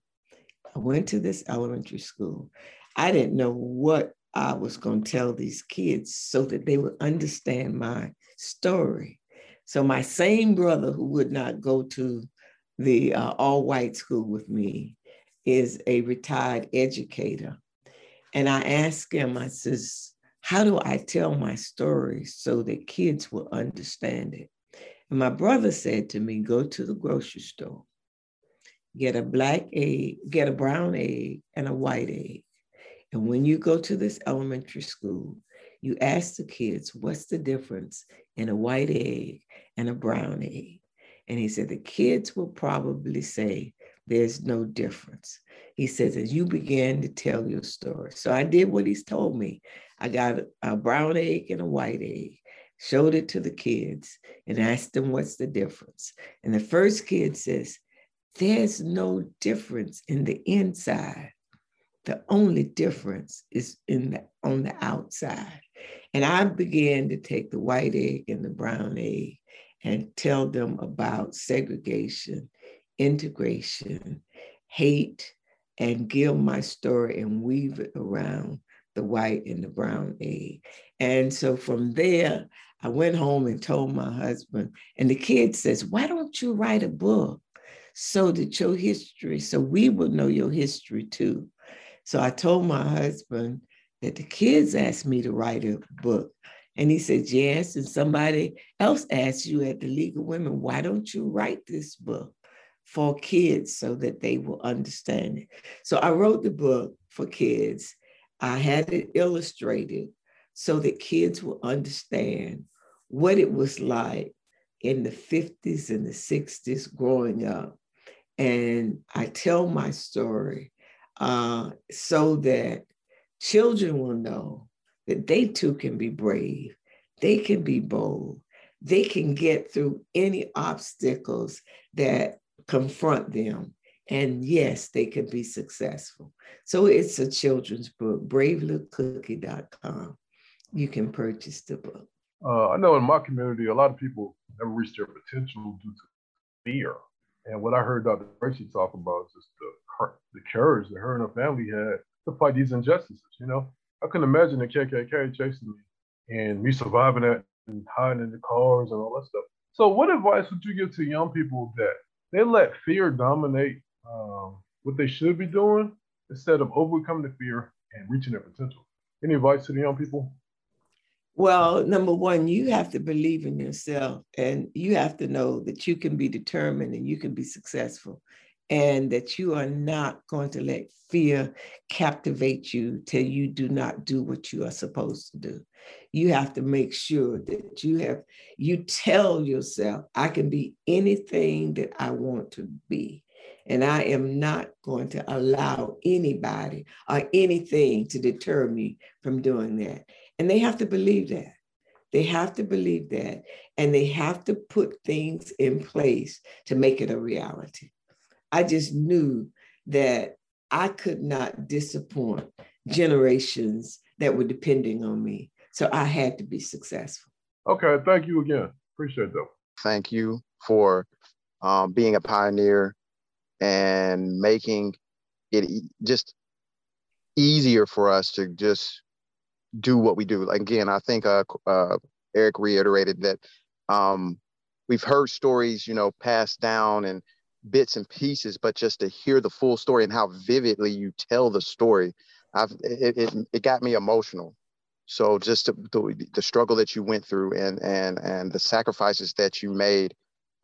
[SPEAKER 2] I went to this elementary school. I didn't know what I was going to tell these kids so that they would understand my story. So my same brother who would not go to the uh, all white school with me is a retired educator. And I asked him, I says, how do I tell my story so that kids will understand it? And my brother said to me, go to the grocery store, get a black egg, get a brown egg and a white egg. And when you go to this elementary school, you ask the kids, what's the difference in a white egg and a brown egg? And he said, the kids will probably say, there's no difference. He says, as you begin to tell your story. So I did what he's told me. I got a brown egg and a white egg, showed it to the kids, and asked them what's the difference. And the first kid says, there's no difference in the inside. The only difference is in the on the outside. And I began to take the white egg and the brown egg and tell them about segregation, integration, hate, and give my story and weave it around the white and the brown egg. And so from there, I went home and told my husband, and the kid says, Why don't you write a book so that your history, so we will know your history too? So I told my husband that the kids asked me to write a book. And he said, Yes. And somebody else asked you at the League of Women, why don't you write this book for kids so that they will understand it? So I wrote the book for kids. I had it illustrated so that kids will understand what it was like in the 50s and the 60s growing up. And I tell my story uh, so that children will know that they too can be brave, they can be bold, they can get through any obstacles that confront them. And yes, they can be successful. So it's a children's book, bravelittlecookie.com. You can purchase the book.
[SPEAKER 3] Uh, I know in my community, a lot of people never reach their potential due to fear. And what I heard Dr. Bracy talk about is just the, the courage that her and her family had to fight these injustices. You know, I couldn't imagine the KKK chasing me and me surviving that and hiding in the cars and all that stuff. So, what advice would you give to young people that they let fear dominate um, what they should be doing instead of overcoming the fear and reaching their potential? Any advice to the young people?
[SPEAKER 2] Well, number one, you have to believe in yourself and you have to know that you can be determined and you can be successful and that you are not going to let fear captivate you till you do not do what you are supposed to do. You have to make sure that you have, you tell yourself, I can be anything that I want to be. And I am not going to allow anybody or anything to deter me from doing that. And they have to believe that. They have to believe that. And they have to put things in place to make it a reality. I just knew that I could not disappoint generations that were depending on me. So I had to be successful.
[SPEAKER 3] Okay, thank you again. Appreciate that.
[SPEAKER 7] Thank you for um, being a pioneer and making it just easier for us to just do what we do. Again, I think uh, uh, Eric reiterated that um, we've heard stories, you know, passed down and bits and pieces, but just to hear the full story and how vividly you tell the story, I've it, it, it got me emotional. So just to, the, the struggle that you went through and and and the sacrifices that you made,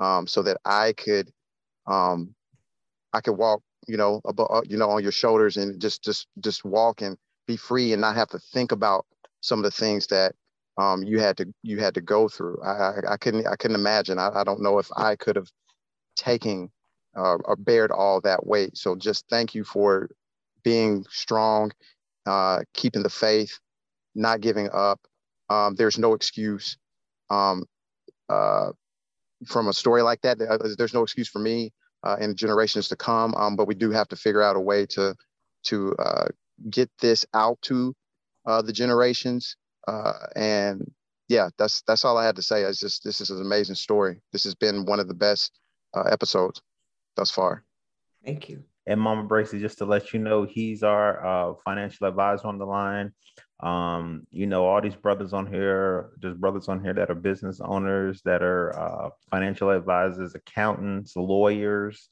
[SPEAKER 7] um, so that I could, um, I could walk, you know, above, uh, you know, on your shoulders and just just just walk and be free and not have to think about some of the things that um, you had to you had to go through. I, I, I couldn't I couldn't imagine. I, I don't know if I could have taken uh, or bared all that weight. So just thank you for being strong, uh, keeping the faith, not giving up. Um, there's no excuse. Um, uh, from a story like that, there's no excuse for me uh, in generations to come. Um, but we do have to figure out a way to to uh, get this out to uh, the generations. Uh, and yeah, that's that's all I had to say. It's just this is an amazing story. This has been one of the best uh, episodes thus far.
[SPEAKER 2] Thank you.
[SPEAKER 1] And Mama Bracy, just to let you know, he's our uh, financial advisor on the line. Um, you know, all these brothers on here, there's brothers on here that are business owners, that are uh, financial advisors, accountants, lawyers.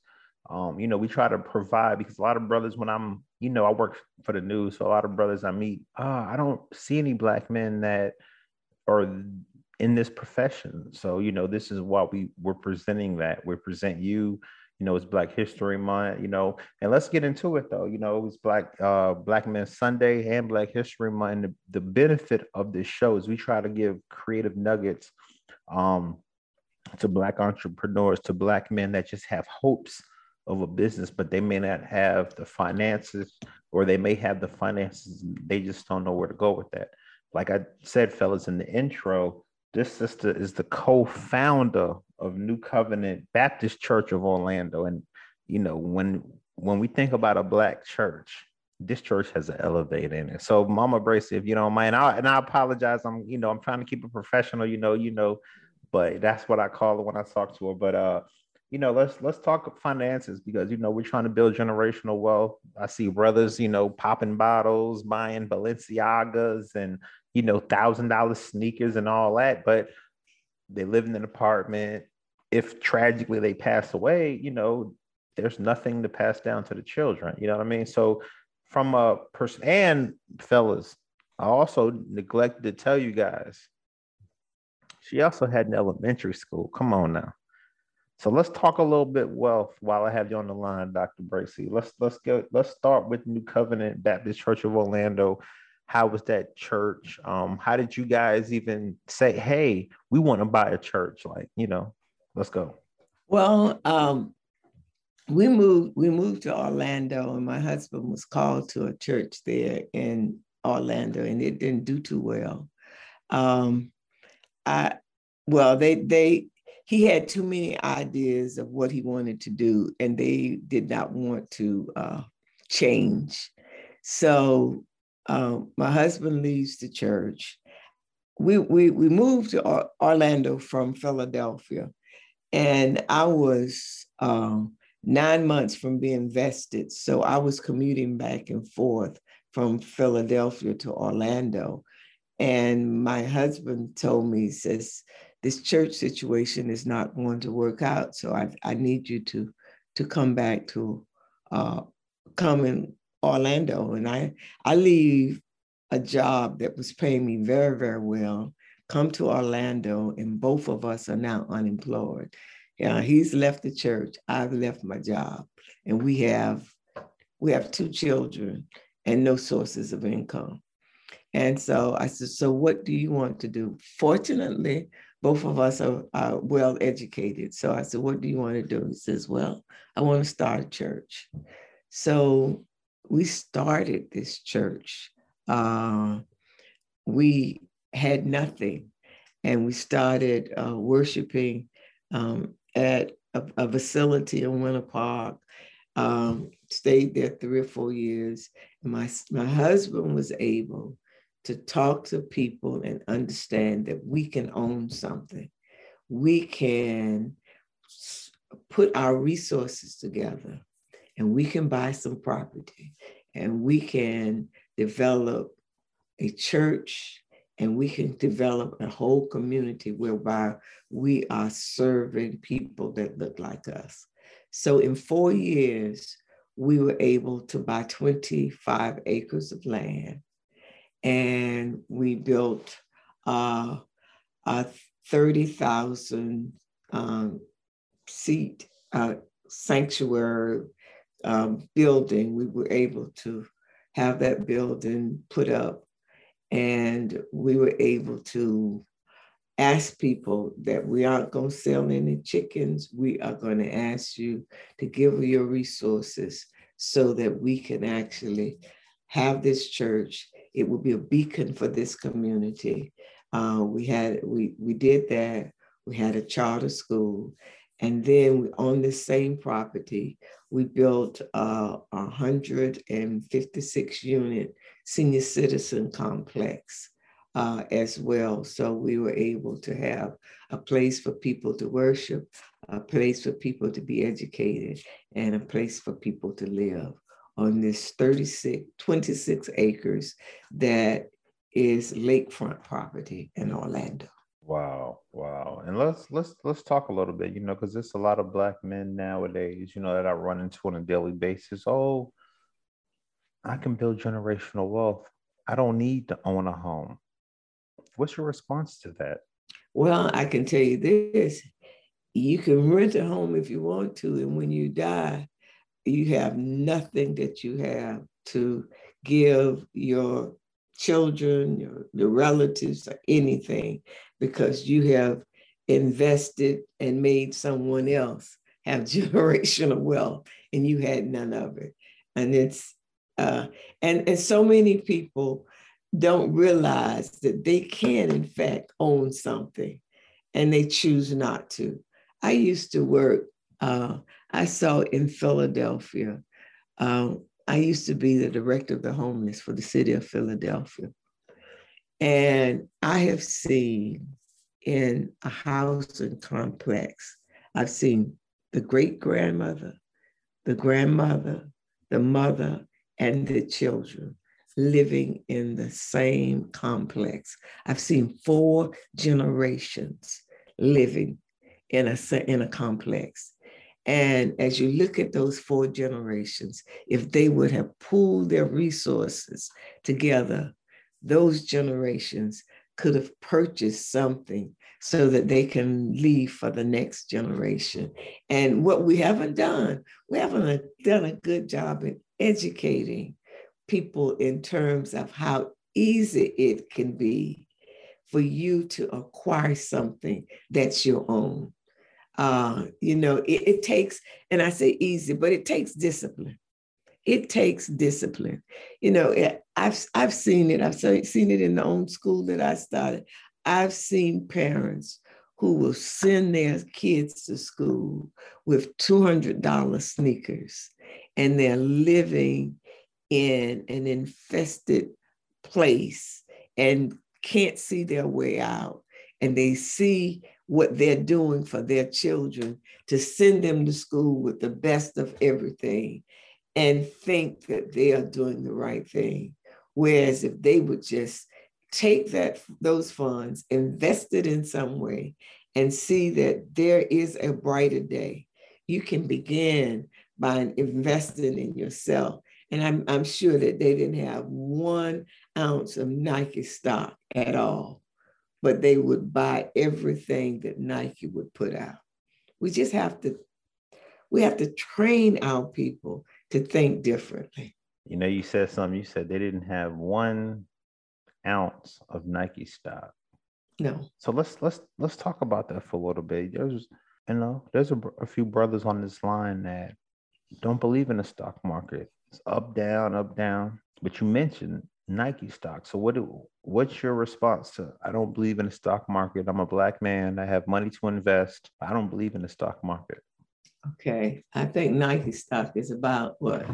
[SPEAKER 1] Um, you know, we try to provide because a lot of brothers, when I'm, you know, I work for the news, so a lot of brothers I meet, uh, I don't see any black men that are in this profession. So, you know, this is why we we're presenting that. We present you you know, it's Black History Month, you know, and let's get into it though. You know, it was Black uh Black Men Sunday and Black History Month. And the, the benefit of this show is we try to give creative nuggets um to black entrepreneurs, to black men that just have hopes of a business, but they may not have the finances, or they may have the finances, they just don't know where to go with that. Like I said, fellas, in the intro, this sister is the co-founder of New Covenant Baptist Church of Orlando. And you know, when when we think about a black church, this church has an elevator in it. So Mama Bracy, if you don't mind, I, and I apologize. I'm, you know, I'm trying to keep it professional, you know, you know, but that's what I call it when I talk to her. But uh, you know, let's let's talk finances because you know we're trying to build generational wealth. I see brothers, you know, popping bottles, buying Balenciagas and you know, thousand dollar sneakers and all that, but they live in an apartment. If tragically they pass away, you know, there's nothing to pass down to the children. You know what I mean? So from a person and fellas, I also neglected to tell you guys, she also had an elementary school. Come on now. So let's talk a little bit wealth while I have you on the line, Dr. Bracy. Let's let's go. Let's start with New Covenant Baptist Church of Orlando how was that church? Um how did you guys even say hey we want to buy a church like you know let's go?
[SPEAKER 2] Well um we moved we moved to orlando and my husband was called to a church there in orlando and it didn't do too well. Um i well they they he had too many ideas of what he wanted to do and they did not want to uh change. So um, my husband leaves the church. We, we, we moved to Orlando from Philadelphia, and I was um, nine months from being vested. So I was commuting back and forth from Philadelphia to Orlando. And my husband told me, he says, this church situation is not going to work out. So I, I need you to, to come back to uh, come and Orlando, and I I leave a job that was paying me very very well. Come to Orlando, and both of us are now unemployed. Yeah, he's left the church. I've left my job, and we have we have two children and no sources of income. And so I said, so what do you want to do? Fortunately, both of us are, are, well educated. So I said, what do you want to do? He says, well, I want to start a church. So we started this church. Uh, we had nothing, and we started uh, worshiping um, at a, a, facility in Winter Park. Um, stayed there three or four years, and my my husband was able to talk to people and understand that we can own something. We can put our resources together and we can buy some property and we can develop a church and we can develop a whole community whereby we are serving people that look like us. So in four years, we were able to buy 25 acres of land and we built uh, a 30,000 um, seat uh, sanctuary um, building, we were able to have that building put up. And we were able to ask people that we aren't going to sell any chickens. We are going to ask you to give your resources so that we can actually have this church. It will be a beacon for this community. Uh, we had we we did that. We had a charter school, and then on the same property, we built a 156 unit senior citizen complex uh, as well. So we were able to have a place for people to worship, a place for people to be educated, and a place for people to live on this 36, 26 acres that is lakefront property in Orlando.
[SPEAKER 1] Wow, wow. And let's let's let's talk a little bit, you know, because there's a lot of black men nowadays, you know, that I run into on a daily basis. Oh, I can build generational wealth. I don't need to own a home. What's your response to that?
[SPEAKER 2] Well, I can tell you this. You can rent a home if you want to, and when you die, you have nothing that you have to give your children, your, your relatives, or anything because you have invested and made someone else have generational wealth and you had none of it. And it's uh, and, and so many people don't realize that they can in fact own something and they choose not to. I used to work, uh, I saw in Philadelphia, um, I used to be the director of the homeless for the city of Philadelphia. And I have seen in a housing complex, I've seen the great grandmother, the grandmother, the mother, and the children living in the same complex. I've seen four generations living in a, in a complex. And as you look at those four generations, if they would have pooled their resources together, those generations could have purchased something so that they can leave for the next generation. And what we haven't done, we haven't done a good job in educating people in terms of how easy it can be for you to acquire something that's your own. Uh, you know, it, it takes, and I say easy, but it takes discipline. It takes discipline. You know, I've I've seen it. I've seen it in the own school that I started. I've seen parents who will send their kids to school with $200 sneakers and they're living in an infested place and can't see their way out. And they see what they're doing for their children to send them to school with the best of everything and think that they are doing the right thing. Whereas if they would just take that those funds, invest it in some way, and see that there is a brighter day, you can begin by investing in yourself and I'm, I'm sure that they didn't have one ounce of Nike stock at all, but they would buy everything that Nike would put out. We just have to, we have to train our people to think differently.
[SPEAKER 1] You know, you said something, you said they didn't have one ounce of Nike stock.
[SPEAKER 2] No.
[SPEAKER 1] So let's let's let's talk about that for a little bit. There's you know, there's a, a few brothers on this line that don't believe in the stock market. It's up, down, up, down. But you mentioned Nike stock. So what do, what's your response to I don't believe in the stock market. I'm a black man. I have money to invest. I don't believe in the stock market.
[SPEAKER 2] Okay. I think Nike stock is about what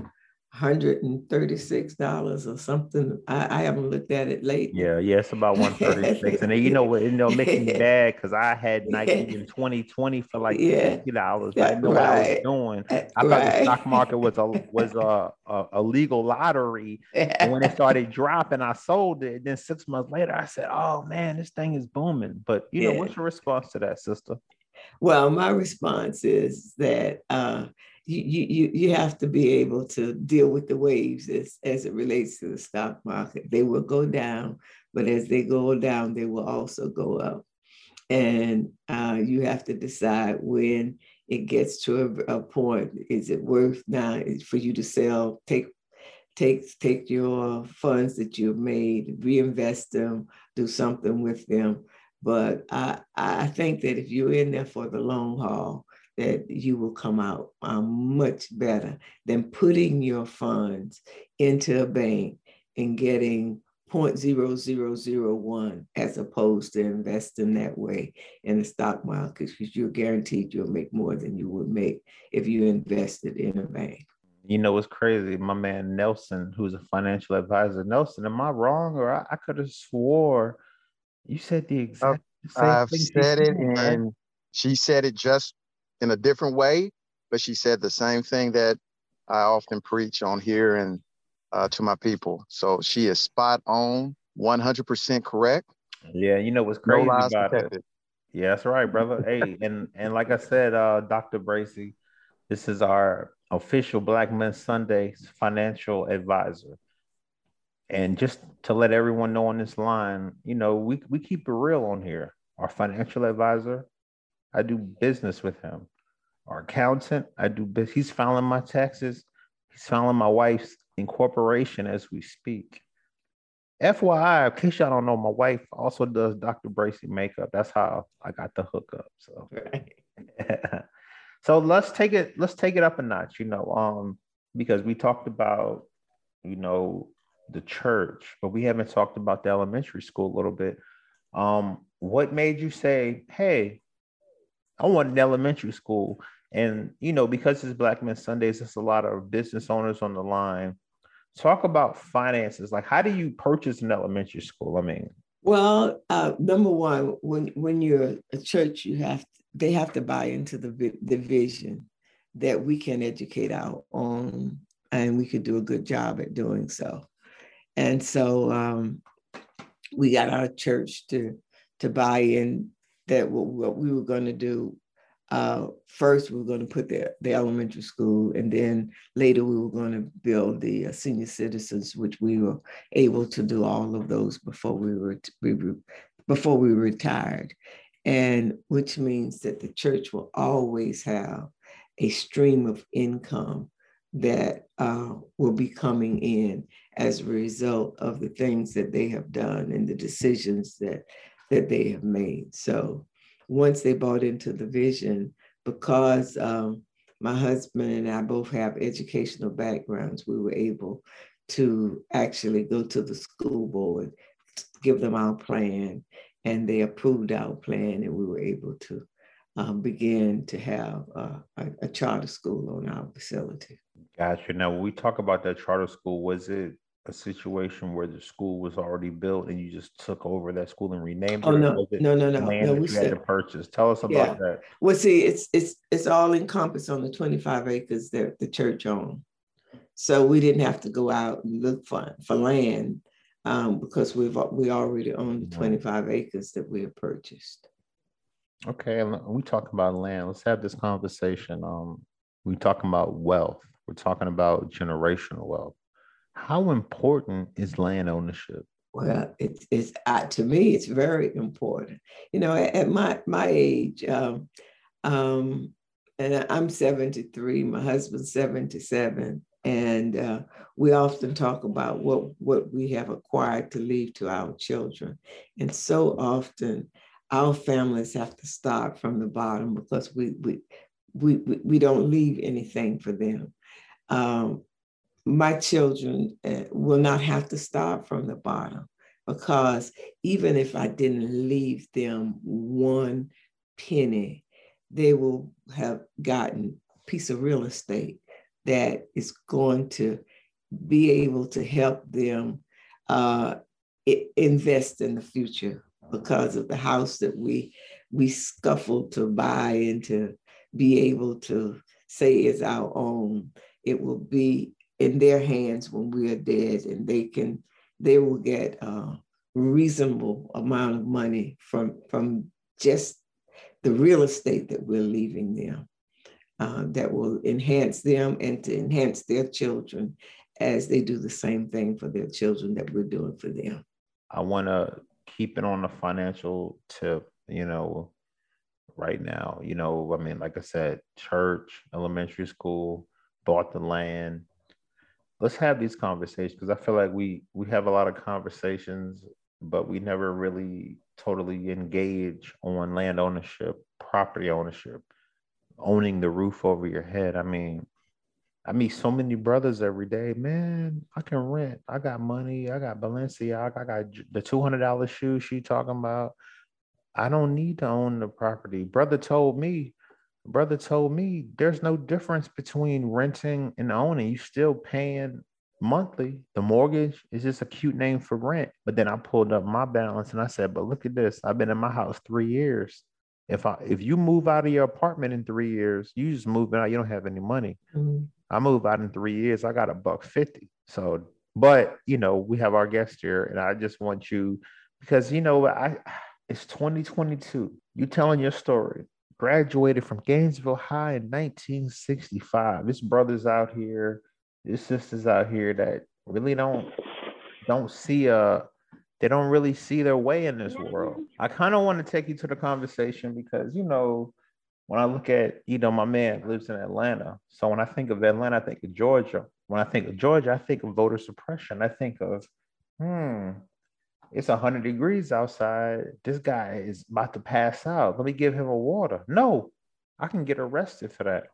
[SPEAKER 2] $136 or something. I, I, haven't looked at it lately.
[SPEAKER 1] Yeah, yeah, it's about 136. and then you know what, you know, making me bad because I had Nike in 2020 for like
[SPEAKER 2] yeah.
[SPEAKER 1] $50. I know right. what I was doing. I thought right. the stock market was a was a, a, a legal lottery. and when it started dropping, I sold it. Then six months later, I said, Oh man, this thing is booming. But you know, what's your response to that, sister?
[SPEAKER 2] Well, my response is that uh, you, you, you have to be able to deal with the waves as, as it relates to the stock market. They will go down, but as they go down, they will also go up. And uh, you have to decide when it gets to a, a, point, is it worth now for you to sell, take take take your funds that you've made, reinvest them, do something with them. But I I think that if you're in there for the long haul, that you will come out um, much better than putting your funds into a bank and getting 0.0001 as opposed to investing that way in the stock market because you're guaranteed you'll make more than you would make if you invested in a bank.
[SPEAKER 1] You know, what's crazy. My man Nelson, who's a financial advisor, Nelson, am I wrong? Or I, I could have swore you said the exact
[SPEAKER 7] same I've thing. I've said it, and she said it just in a different way, but she said the same thing that I often preach on here and uh, to my people. So she is spot on, 100% correct.
[SPEAKER 1] Yeah, you know what's crazy no about protected. it. Yeah, that's right, brother. hey, and and like I said, uh, Dr. Bracy, this is our official Black Men Sunday financial advisor. And just to let everyone know on this line, you know, we, we keep it real on here. Our financial advisor, I do business with him. Our accountant, I do business. He's filing my taxes. He's filing my wife's incorporation as we speak. FYI, in case y'all don't know, my wife also does Dr. Bracy makeup. That's how I got the hookup. So, so let's take it. Let's take it up a notch. You know, um, because we talked about, you know, the church, but we haven't talked about the elementary school a little bit. Um, what made you say, "Hey, I want an elementary school"? And you know, because it's Black Men Sundays, there's a lot of business owners on the line. Talk about finances. Like, how do you purchase an elementary school? I mean,
[SPEAKER 2] well, uh, number one, when when you're a church, you have to, they have to buy into the the vision that we can educate our own, and we could do a good job at doing so. And so um, we got our church to to buy in that what, what we were going to do. Uh, first, we were going to put the, the elementary school, and then later we were going to build the uh, senior citizens, which we were able to do all of those before we were, we before we retired, and which means that the church will always have a stream of income that uh, will be coming in as a result of the things that they have done and the decisions that that they have made. So once they bought into the vision, because um, my husband and I both have educational backgrounds, we were able to actually go to the school board, give them our plan, and they approved our plan, and we were able to um, begin to have uh, a, a charter school on our facility.
[SPEAKER 1] Gotcha. Now, when we talk about that charter school, was it a situation where the school was already built and you just took over that school and renamed it.
[SPEAKER 2] oh,
[SPEAKER 1] it?
[SPEAKER 2] No, no, no, no, no.
[SPEAKER 1] We had to purchase. Tell us about yeah. that.
[SPEAKER 2] Well, see, it's it's it's all encompassed on the 25 acres that the church owned. So we didn't have to go out and look for, for land um, because we've we already own the mm-hmm. 25 acres that we have purchased.
[SPEAKER 1] Okay, and we talk about land. Let's have this conversation. Um, we talking about wealth. We're talking about generational wealth. How important is land ownership?
[SPEAKER 2] Well, it's, it's uh, to me, it's very important. You know, at, at my my age, um, um, and I'm 73, my husband's 77, and uh, we often talk about what what we have acquired to leave to our children, and so often our families have to start from the bottom because we we we we don't leave anything for them. Um, my children uh, will not have to start from the bottom because even if I didn't leave them one penny, they will have gotten a piece of real estate that is going to be able to help them uh, invest in the future because of the house that we we scuffled to buy and to be able to say is our own. It will be in their hands when we are dead and they can they will get a reasonable amount of money from from just the real estate that we're leaving them uh, that will enhance them and to enhance their children as they do the same thing for their children that we're doing for them.
[SPEAKER 1] I want to keep it on a financial tip, you know, right now. You know, I mean, like I said, church, elementary school, bought the land, let's have these conversations because I feel like we we have a lot of conversations, but we never really totally engage on land ownership, property ownership, owning the roof over your head. I mean, I meet so many brothers every day. Man, I can rent. I got money. I got Balenciaga. I got the two hundred dollar shoes she talking about. I don't need to own the property. Brother told me, brother told me there's no difference between renting and owning. You still paying monthly. The mortgage is just a cute name for rent. But then I pulled up my balance and I said, but look at this. I've been in my house three years. If I if you move out of your apartment in three years, you just move out, you don't have any money. Mm-hmm. I move out in three years, I got a buck 50. So, but you know, we have our guest here, and I just want you because you know, I it's 2022. You telling your story. Graduated from Gainesville High in 1965. This brothers out here, this sisters out here that really don't don't see a they don't really see their way in this world. I kind of want to take you to the conversation because you know when I look at, you know, my man lives in Atlanta. So when I think of Atlanta, I think of Georgia. When I think of Georgia, I think of voter suppression. I think of, hmm, it's 100 degrees outside. This guy is about to pass out. Let me give him a water. No, I can get arrested for that.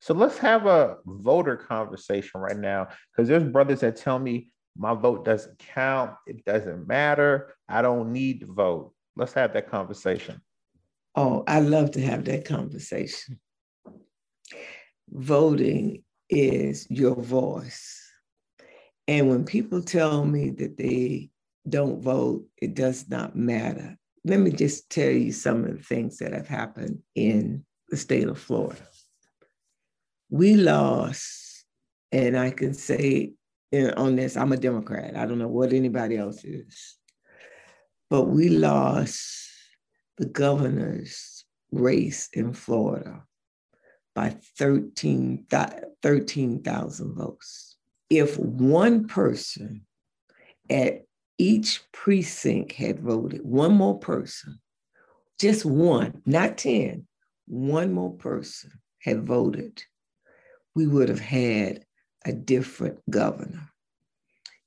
[SPEAKER 1] So let's have a voter conversation right now because there's brothers that tell me my vote doesn't count. It doesn't matter. I don't need to vote. Let's have that conversation.
[SPEAKER 2] Oh, I love to have that conversation. Voting is your voice. And when people tell me that they don't vote, it does not matter. Let me just tell you some of the things that have happened in the state of Florida. We lost, and I can say on this, I'm a Democrat. I don't know what anybody else is, but we lost the governor's race in Florida by 13,000 13, votes. If one person at each precinct had voted, one more person, just one, not 10, one more person had voted, we would have had a different governor.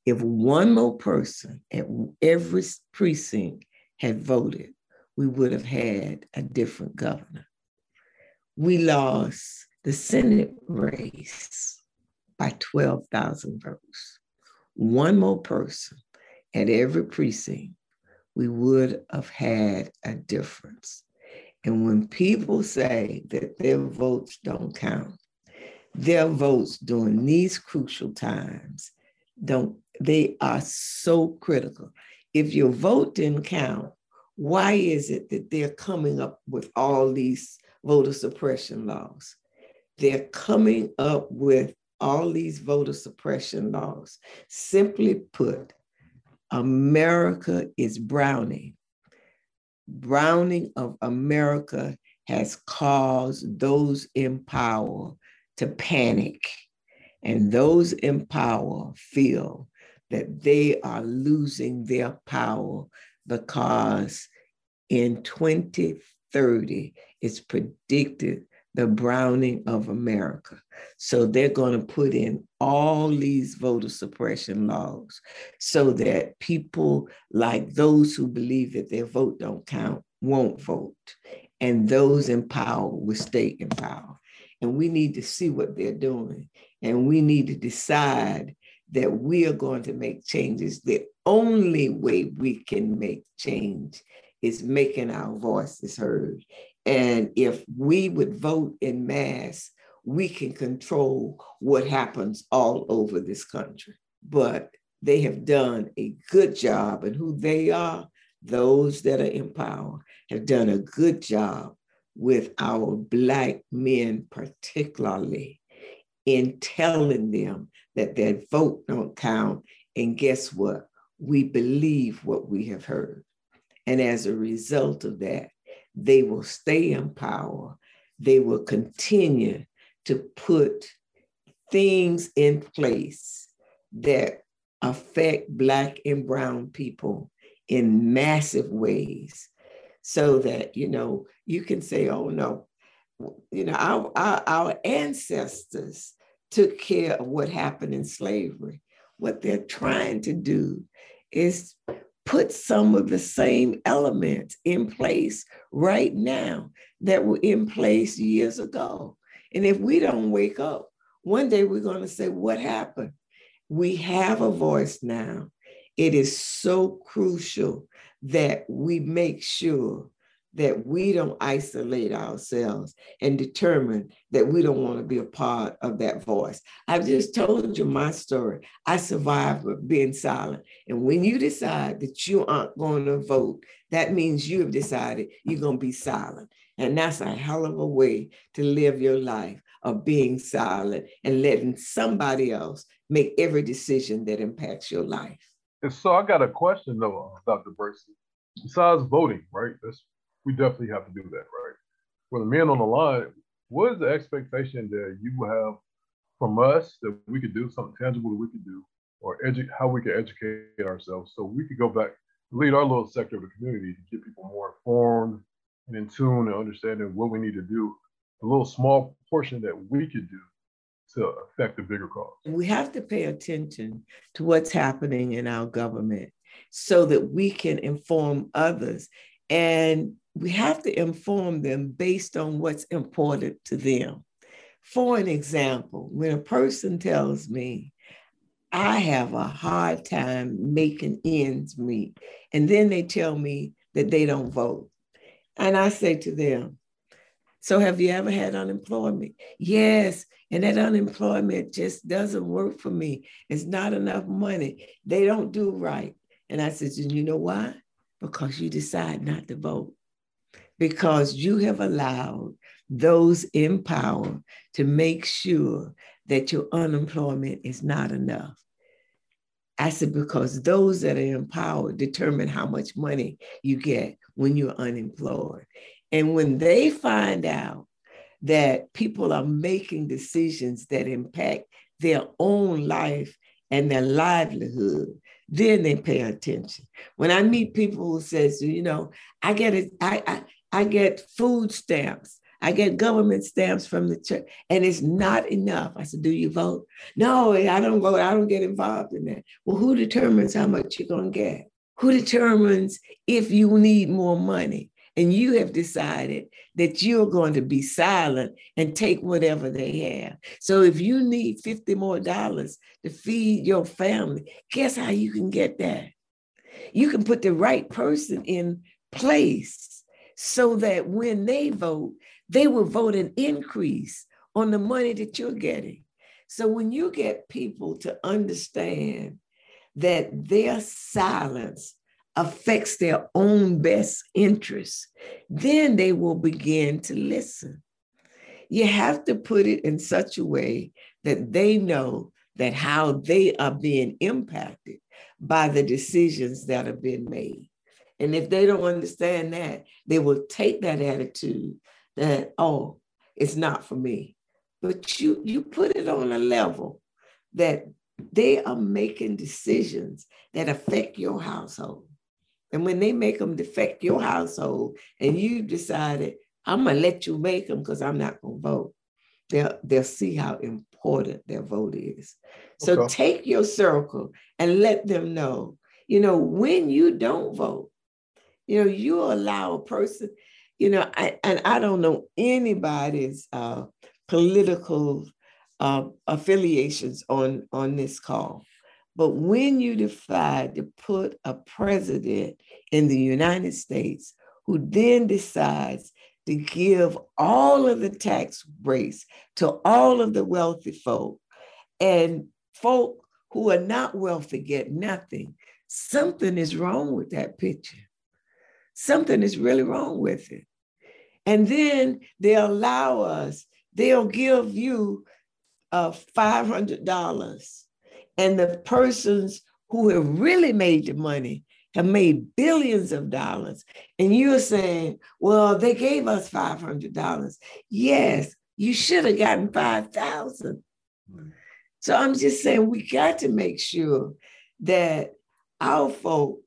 [SPEAKER 2] If one more person at every precinct had voted, we would have had a different governor. We lost the Senate race by 12,000 votes. One more person at every precinct, we would have had a difference. And when people say that their votes don't count, their votes during these crucial times don't, they are so critical. If your vote didn't count, why is it that they're coming up with all these voter suppression laws? They're coming up with all these voter suppression laws. Simply put, America is browning. Browning of America has caused those in power to panic. And those in power feel that they are losing their power because in 2030, it's predicted the browning of America. So they're going to put in all these voter suppression laws so that people like those who believe that their vote don't count won't vote. And those in power will stay in power. And we need to see what they're doing. And we need to decide that we are going to make changes. The only way we can make change is making our voices heard. And if we would vote in mass, we can control what happens all over this country. But they have done a good job, and who they are, those that are in power, have done a good job with our Black men, particularly, in telling them that their vote don't count. And guess what? We believe what we have heard. And as a result of that, they will stay in power. They will continue to put things in place that affect Black and Brown people in massive ways so that, you know, you can say, oh no, you know, our, our, our ancestors took care of what happened in slavery. What they're trying to do is put some of the same elements in place right now that were in place years ago. And if we don't wake up, one day we're going to say, What happened? We have a voice now. It is so crucial that we make sure that we don't isolate ourselves and determine that we don't want to be a part of that voice. I've just told you my story. I survived with being silent. And when you decide that you aren't going to vote, that means you have decided you're going to be silent. And that's a hell of a way to live your life of being silent and letting somebody else make every decision that impacts your life.
[SPEAKER 3] And so I got a question though, uh, Dr. Bracy. Besides voting, right? That's we definitely have to do that, right? For the men on the line, what is the expectation that you have from us that we could do something tangible that we could do, or edu- how we could educate ourselves so we could go back lead our little sector of the community to get people more informed and in tune and understanding what we need to do, a little small portion that we could do to affect the bigger cause.
[SPEAKER 2] We have to pay attention to what's happening in our government so that we can inform others. And we have to inform them based on what's important to them. For an example, when a person tells me, I have a hard time making ends meet, and then they tell me that they don't vote. And I say to them, So have you ever had unemployment? Yes. And that unemployment just doesn't work for me. It's not enough money. They don't do right. And I said, You know why? Because you decide not to vote because you have allowed those in power to make sure that your unemployment is not enough. I said, because those that are in power determine how much money you get when you're unemployed. And when they find out that people are making decisions that impact their own life and their livelihood, then they pay attention. When I meet people who says, you know, I get it, I, I I get food stamps. I get government stamps from the church, and it's not enough. I said, Do you vote? No, I don't vote. I don't get involved in that. Well, who determines how much you're going to get? Who determines if you need more money? And you have decided that you're going to be silent and take whatever they have. So if you need 50 more dollars to feed your family, guess how you can get that? You can put the right person in place so that when they vote, they will vote an increase on the money that you're getting. So when you get people to understand that their silence affects their own best interests, then they will begin to listen. You have to put it in such a way that they know that how they are being impacted by the decisions that have been made. And if they don't understand that, they will take that attitude that, oh, it's not for me. But you you put it on a level that they are making decisions that affect your household. And when they make them affect your household and you decided, I'm gonna let you make them because I'm not gonna vote, they'll, they'll see how important their vote is. So okay. take your circle and let them know, you know, when you don't vote, you know, you allow a person, you know, I, and I don't know anybody's uh, political uh, affiliations on, on this call. But when you decide to put a president in the United States who then decides to give all of the tax breaks to all of the wealthy folk, and folk who are not wealthy get nothing, something is wrong with that picture something is really wrong with it. And then they allow us, they'll give you uh, $500. And the persons who have really made the money have made billions of dollars. And you're saying, well, they gave us $500. Yes, you should have gotten 5,000. So I'm just saying we got to make sure that our folk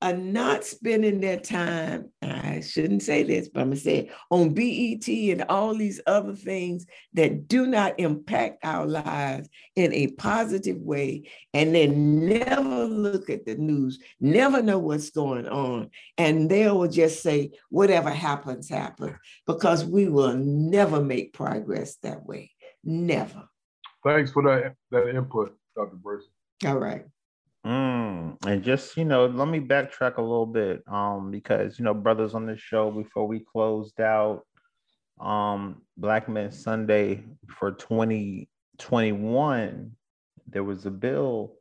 [SPEAKER 2] are not spending their time, I shouldn't say this, but I'm gonna say it, on BET and all these other things that do not impact our lives in a positive way, and they never look at the news, never know what's going on, and they will just say, whatever happens, happens, because we will never make progress that way. Never.
[SPEAKER 3] Thanks for that, that input, Dr. Bracy.
[SPEAKER 2] All right.
[SPEAKER 1] Mm, and just you know, let me backtrack a little bit, um, because you know, brothers on this show before we closed out, um, Black Men Sunday for 2021, there was a bill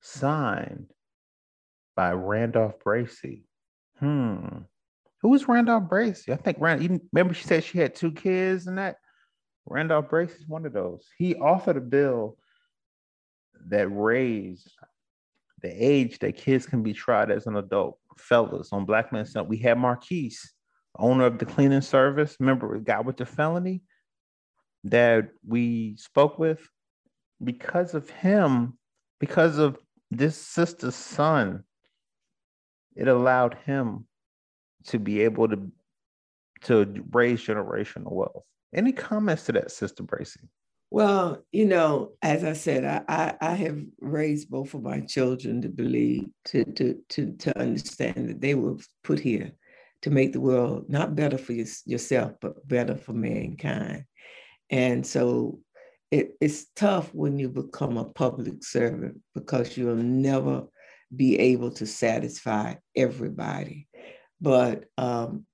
[SPEAKER 1] signed by Randolph Bracy. Hmm, who was Randolph Bracy? I think Rand. Remember, she said she had two kids and that. Randolph Bracy is one of those. He authored a bill that raised the age that kids can be tried as an adult. Fellas, on Black Men Son, we had Marquise, owner of the cleaning service. Remember, the guy with the felony that we spoke with? Because of him, because of this sister's son, it allowed him to be able to to raise generational wealth. Any comments to that, Sister Bracy?
[SPEAKER 2] Well, you know, as I said, I, I, I, have raised both of my children to believe, to, to, to, to understand that they were put here to make the world not better for you, yourself, but better for mankind. And so it, it's tough when you become a public servant because you'll never be able to satisfy everybody. But um,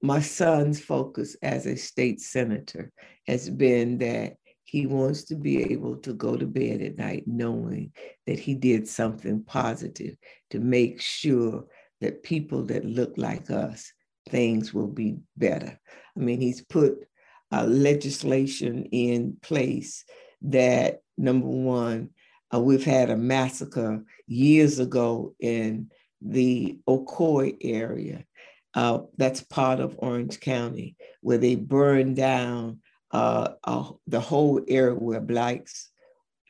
[SPEAKER 2] my son's focus as a state senator has been that he wants to be able to go to bed at night knowing that he did something positive to make sure that people that look like us, things will be better. I mean, he's put uh, legislation in place that, number one, uh, we've had a massacre years ago in the Ocoee area. Uh, that's part of Orange County, where they burned down uh, uh, the whole area where blacks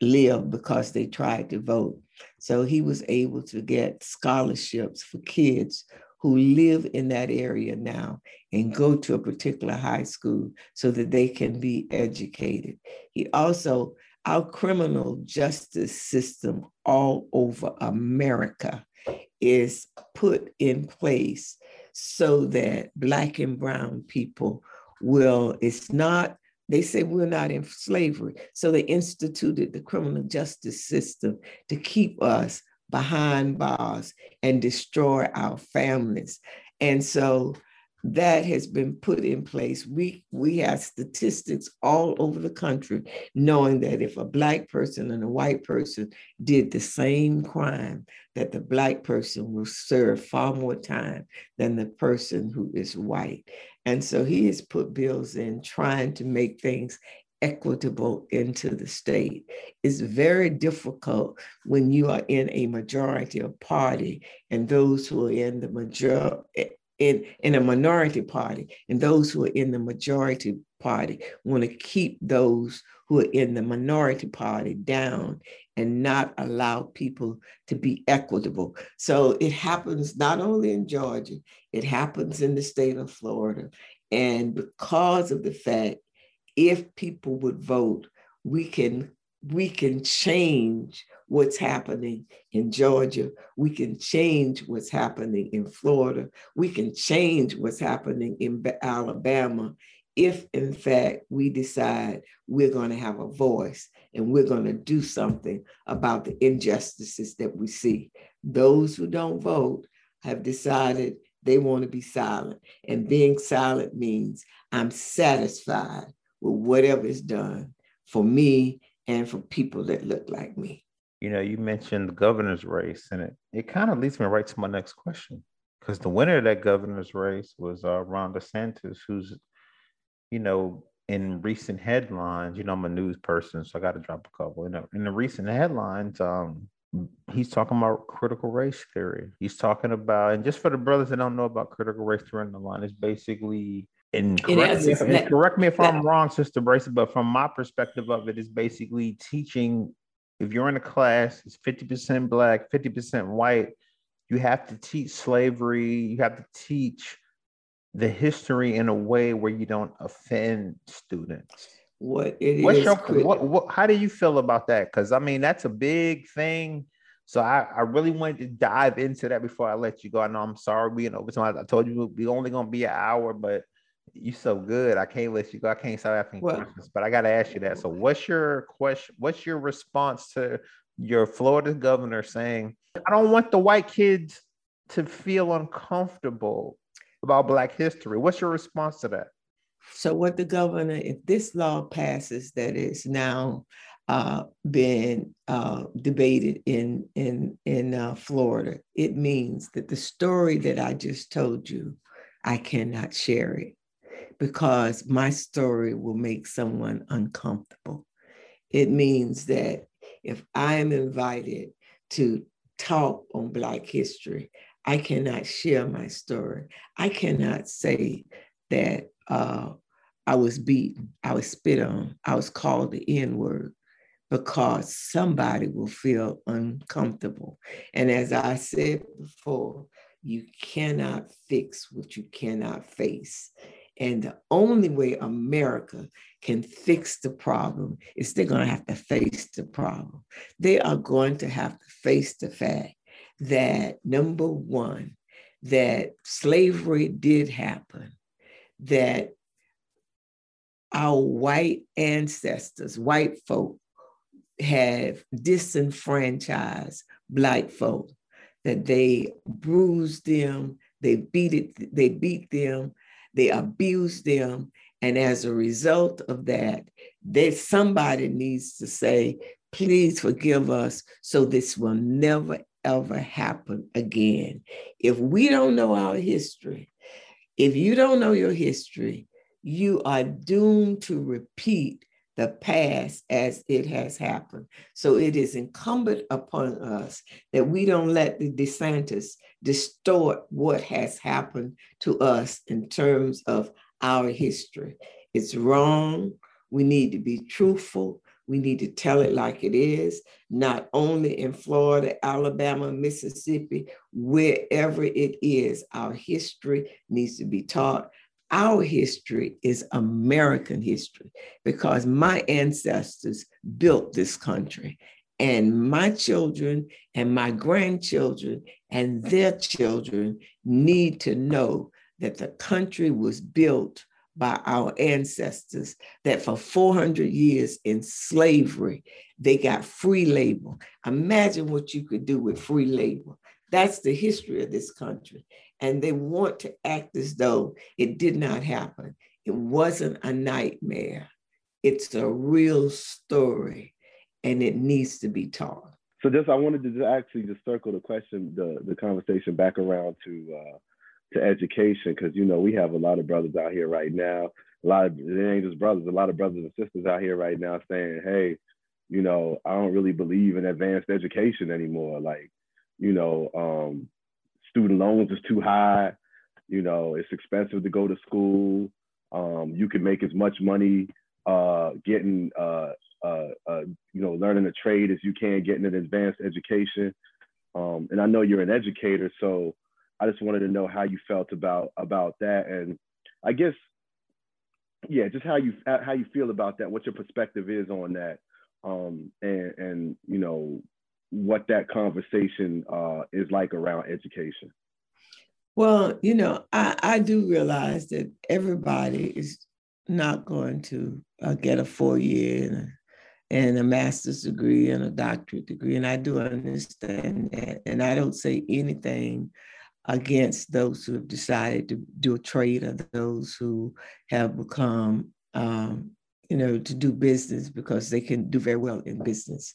[SPEAKER 2] live because they tried to vote. So he was able to get scholarships for kids who live in that area now and go to a particular high school so that they can be educated. He also, our criminal justice system all over America is put in place so that Black and Brown people will, it's not they say we're not in slavery. So they instituted the criminal justice system to keep us behind bars and destroy our families. And so that has been put in place. We we have statistics all over the country knowing that if a black person and a white person did the same crime, that the black person will serve far more time than the person who is white. And so he has put bills in trying to make things equitable into the state. It's very difficult when you are in a majority of party and those who are in the major in, in a minority party and those who are in the majority party want to keep those who are in the minority party down and not allow people to be equitable. So it happens not only in Georgia, it happens in the state of Florida. And because of the fact, if people would vote, we can we can change what's happening in Georgia. We can change what's happening in Florida. We can change what's happening in Alabama if, in fact, we decide we're going to have a voice and we're going to do something about the injustices that we see. Those who don't vote have decided they want to be silent. And being silent means I'm satisfied with whatever is done for me and for people that look like me.
[SPEAKER 1] You know, you mentioned the governor's race, and it, it kind of leads me right to my next question. Because the winner of that governor's race was uh, Ron DeSantis, who's, you know, in recent headlines, you know, I'm a news person, so I got to drop a couple. In the, in the recent headlines, um, he's talking about critical race theory. He's talking about, and just for the brothers that don't know about critical race theory in the line, it's basically and correct, me if, and correct me if I'm wrong, Sister Bracy, but from my perspective of it, is basically teaching if you're in a class, it's 50% black, 50% white, you have to teach slavery, you have to teach the history in a way where you don't offend students.
[SPEAKER 2] What it
[SPEAKER 1] What's
[SPEAKER 2] is
[SPEAKER 1] your what, what how do you feel about that? Because I mean that's a big thing. So I, I really wanted to dive into that before I let you go. I know I'm sorry being over time. I told you we only gonna be an hour, but you're so good. I can't let you go. I can't stop asking
[SPEAKER 2] Well-
[SPEAKER 1] questions, but I gotta ask you that. So what's your question? What's your response to your Florida governor saying, I don't want the white kids to feel uncomfortable about black history? What's your response to that?
[SPEAKER 2] So what the governor, if this law passes that is now uh, been uh, debated in in in uh, Florida, it means that the story that I just told you, I cannot share it because my story will make someone uncomfortable. It means that if I am invited to talk on Black history, I cannot share my story. I cannot say that uh, I was beaten, I was spit on, I was called the N word because somebody will feel uncomfortable. And as I said before, you cannot fix what you cannot face. And the only way America can fix the problem is they're going to have to face the problem. They are going to have to face the fact that number one, that slavery did happen, that our white ancestors, white folk, have disenfranchised black folk, that they bruised them, they beat it, they beat them, they abused them, and as a result of that, that somebody needs to say, please forgive us so this will never ever happen again. If we don't know our history, if you don't know your history, you are doomed to repeat the past as it has happened. So it is incumbent upon us that we don't let the DeSantis distort what has happened to us in terms of our history. It's wrong. We need to be truthful. We need to tell it like it is, not only in Florida, Alabama, Mississippi, wherever it is, our history needs to be taught. Our history is American history because my ancestors built this country. And my children and my grandchildren and their children need to know that the country was built by our ancestors, that for 400 years in slavery, they got free labor. Imagine what you could do with free labor. That's the history of this country. And they want to act as though it did not happen. It wasn't a nightmare. It's a real story and it needs to be taught.
[SPEAKER 5] So just I wanted to just actually just circle the question, the the conversation back around to uh, to education because you know we have a lot of brothers out here right now. A lot of it ain't just brothers, a lot of brothers and sisters out here right now saying, hey, you know, I don't really believe in advanced education anymore. Like, you know, um, student loans is too high. You know, it's expensive to go to school. Um, you can make as much money uh, getting, uh, uh, uh, you know, learning a trade as you can getting an advanced education. Um, and I know you're an educator, so I just wanted to know how you felt about about that, and I guess, yeah, just how you how you feel about that, what your perspective is on that, um, and and you know what that conversation uh, is like around education.
[SPEAKER 2] Well, you know, I, I do realize that everybody is not going to uh, get a four year and a, and a master's degree and a doctorate degree. And I do understand that. And I don't say anything against those who have decided to do a trade or those who have become, um, you know, to do business because they can do very well in business.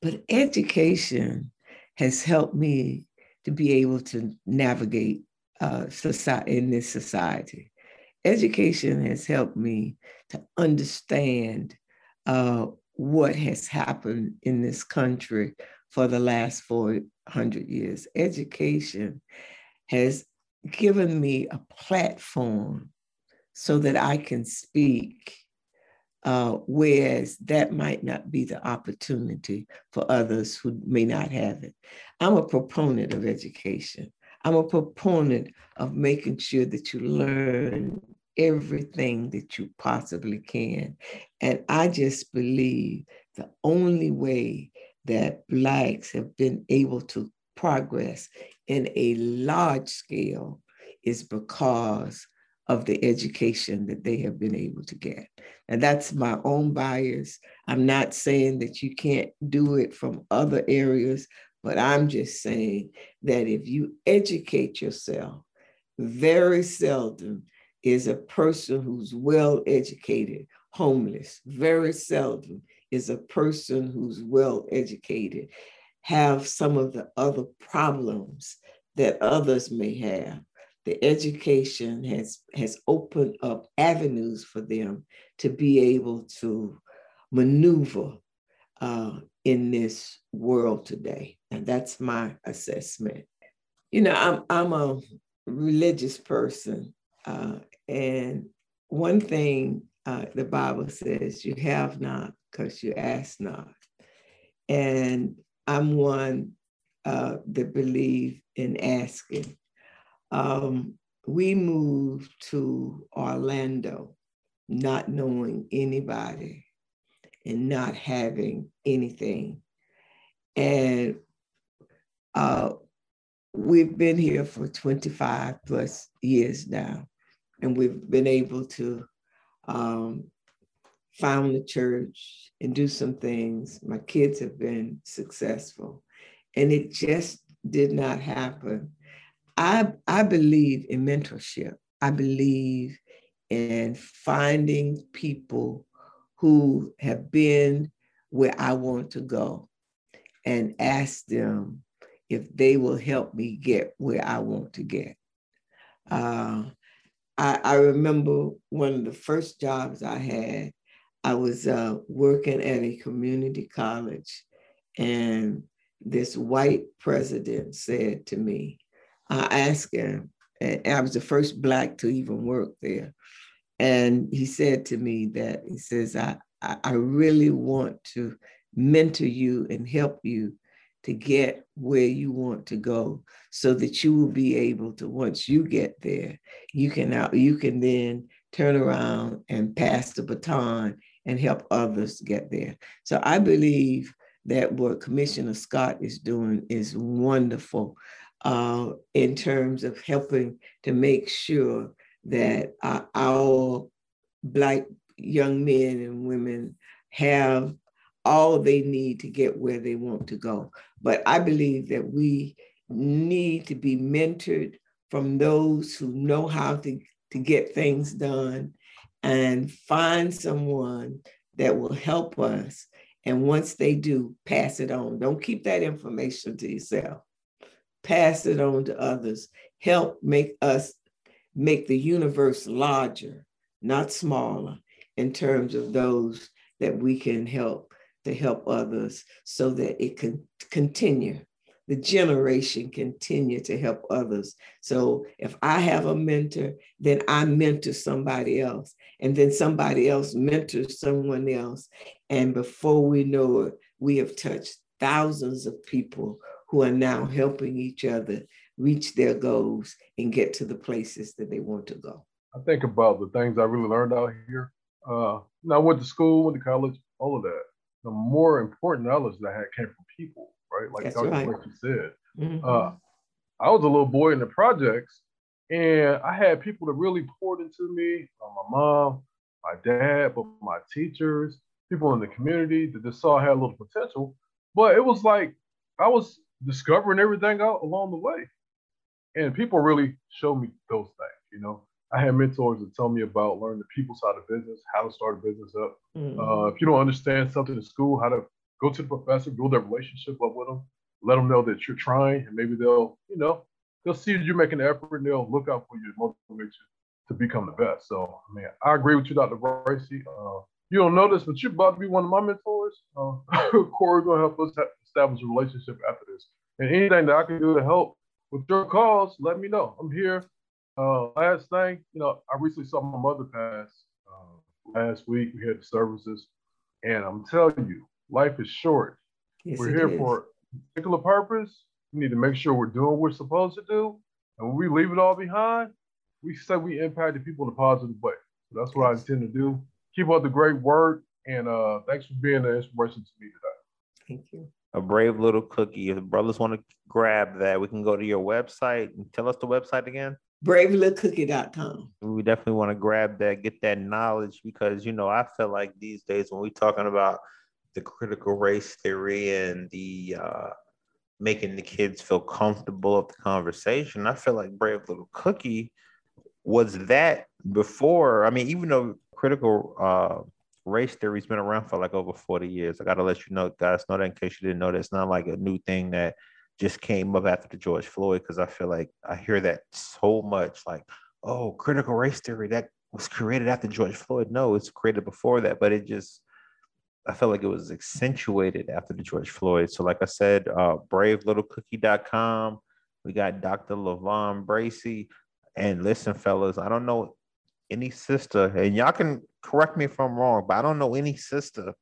[SPEAKER 2] But education has helped me to be able to navigate uh, society in this society. Education has helped me to understand uh, what has happened in this country for the last 400 years. Education has given me a platform so that I can speak uh, whereas that might not be the opportunity for others who may not have it. I'm a proponent of education. I'm a proponent of making sure that you learn everything that you possibly can. And I just believe the only way that Blacks have been able to progress in a large scale is because of the education that they have been able to get. And that's my own bias. I'm not saying that you can't do it from other areas, but I'm just saying that if you educate yourself, very seldom is a person who's well educated homeless. Very seldom is a person who's well educated have some of the other problems that others may have. The education has has opened up avenues for them to be able to maneuver uh, in this world today, and that's my assessment. You know, I'm I'm a religious person, uh, and one thing uh, the Bible says, "You have not because you ask not," and I'm one uh, that believe in asking um, we moved to Orlando not knowing anybody and not having anything. And uh, we've been here for 25 plus years now, and we've been able to um, found the church and do some things. My kids have been successful, and it just did not happen I, I believe in mentorship. I believe in finding people who have been where I want to go and ask them if they will help me get where I want to get. Uh, I, I, remember one of the first jobs I had, I was uh, working at a community college, and this white president said to me, I asked him, and I was the first Black to even work there. And he said to me that, he says, I, I really want to mentor you and help you to get where you want to go so that you will be able to once you get there you can out you can then turn around and pass the baton and help others get there so i believe that what commissioner scott is doing is wonderful uh, in terms of helping to make sure that uh, our Black young men and women have all they need to get where they want to go. But I believe that we need to be mentored from those who know how to, to get things done and find someone that will help us. And once they do, pass it on. Don't keep that information to yourself pass it on to others, help make us make the universe larger, not smaller, in terms of those that we can help to help others so that it can continue. The generation continue to help others. So if I have a mentor, then I mentor somebody else, and then somebody else mentors someone else. And before we know it, we have touched thousands of people who are now helping each other reach their goals and get to the places that they want to go.
[SPEAKER 3] I think about the things I really learned out here. Uh, I went to school, went to college, all of that. The more important knowledge that I had came from people, right? Like
[SPEAKER 2] That's
[SPEAKER 3] Dr.
[SPEAKER 2] right.
[SPEAKER 3] Like you said.
[SPEAKER 2] Mhm.
[SPEAKER 3] Uh, I was a little boy in the projects, and I had people that really poured into me. Uh, my mom, my dad, but my teachers, people in the community that just saw I had a little potential. But it was like I was discovering everything out along the way. And people really showed me those things, you know. I had mentors that tell me about learning the people side of business, how to start a business up.
[SPEAKER 2] Mhm.
[SPEAKER 3] Uh, if you don't understand something in school, how to go to the professor, build that relationship up with them, let them know that you're trying, and maybe they'll, you know, they'll see that you're making an effort and they'll look out for you motivate you to become the best. So, man, I agree with you, Dr. Bracy. Uh, you don't know this, but you're about to be one of my mentors. Uh, Corey's gonna help us establish a relationship after this. And anything that I can do to help with your cause, let me know. I'm here. Uh, last thing, you know, I recently saw my mother pass uh, last week. We had the services, and I'm telling you, life is short.
[SPEAKER 2] Yes,
[SPEAKER 3] we're
[SPEAKER 2] it
[SPEAKER 3] here
[SPEAKER 2] is.
[SPEAKER 3] for a particular purpose. We need to make sure we're doing what we're supposed to do, and when we leave it all behind, we say we impacted people in a positive way. So that's what I intend to do. Keep up the great work, and uh, thanks for being an inspiration to me today.
[SPEAKER 2] Thank you.
[SPEAKER 1] A brave little cookie. If the brothers want to grab that, we can go to your website and tell us the website again.
[SPEAKER 2] BraveLittleCookie.com.
[SPEAKER 1] We definitely want to grab that, get that knowledge because you know I feel like these days when we're talking about the critical race theory and the uh, making the kids feel comfortable of the conversation, I feel like Brave Little Cookie was that before. I mean, even though critical uh, race theory's been around for like over 40 years, I got to let you know, guys, know that in case you didn't know, that's not like a new thing that just came up after the George Floyd, because I feel like I hear that so much like, oh, critical race theory that was created after George Floyd. No, it's created before that, but it just, I felt like it was accentuated after the George Floyd. So, like I said, uh, bravelittlecookie.com. We got Dr. Lavon Bracy. And listen, fellas, I don't know any sister, and y'all can correct me if I'm wrong, but I don't know any sister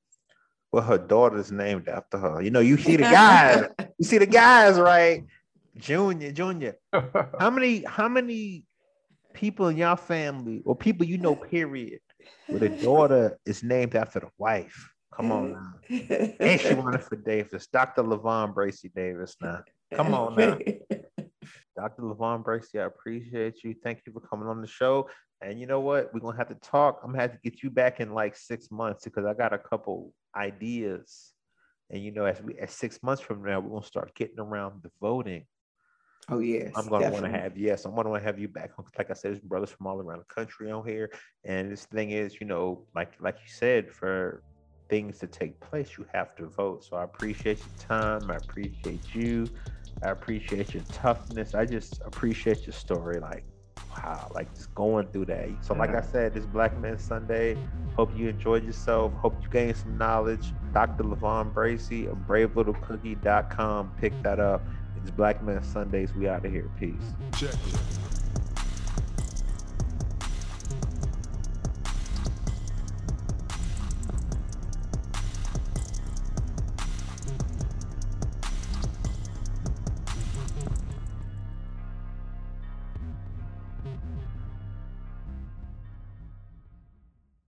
[SPEAKER 1] where her daughter's named after her. You know, you see the guys, you see the guys, right? Junior, Junior. How many, how many people in your family or people you know, period, where the daughter is named after the wife? Come on now. And she running for Davis. Dr. Lavon Bracy Davis now. Come on now. Dr. Lavon Bracy, I appreciate you. Thank you for coming on the show. And you know what? We're gonna have to talk. I'm gonna have to get you back in like six months because I got a couple ideas. And you know, as we as six months from now, we're gonna start getting around the voting.
[SPEAKER 2] Oh, yes.
[SPEAKER 1] I'm gonna want to have yes, I'm gonna want to have you back. Like I said, there's brothers from all around the country on here. And this thing is, you know, like like you said, for things to take place, you have to vote. So I appreciate your time. I appreciate you. I appreciate your toughness. I just appreciate your story. Like, wow, like just going through that. So, like I mm-hmm. said, this Black Men Sunday. Hope you enjoyed yourself. Hope you gained some knowledge. Dr. Lavon Bracy of BraveLittleCookie.com. Pick that up. It's Black Men Sundays. We out of here. Peace.
[SPEAKER 8] Check it.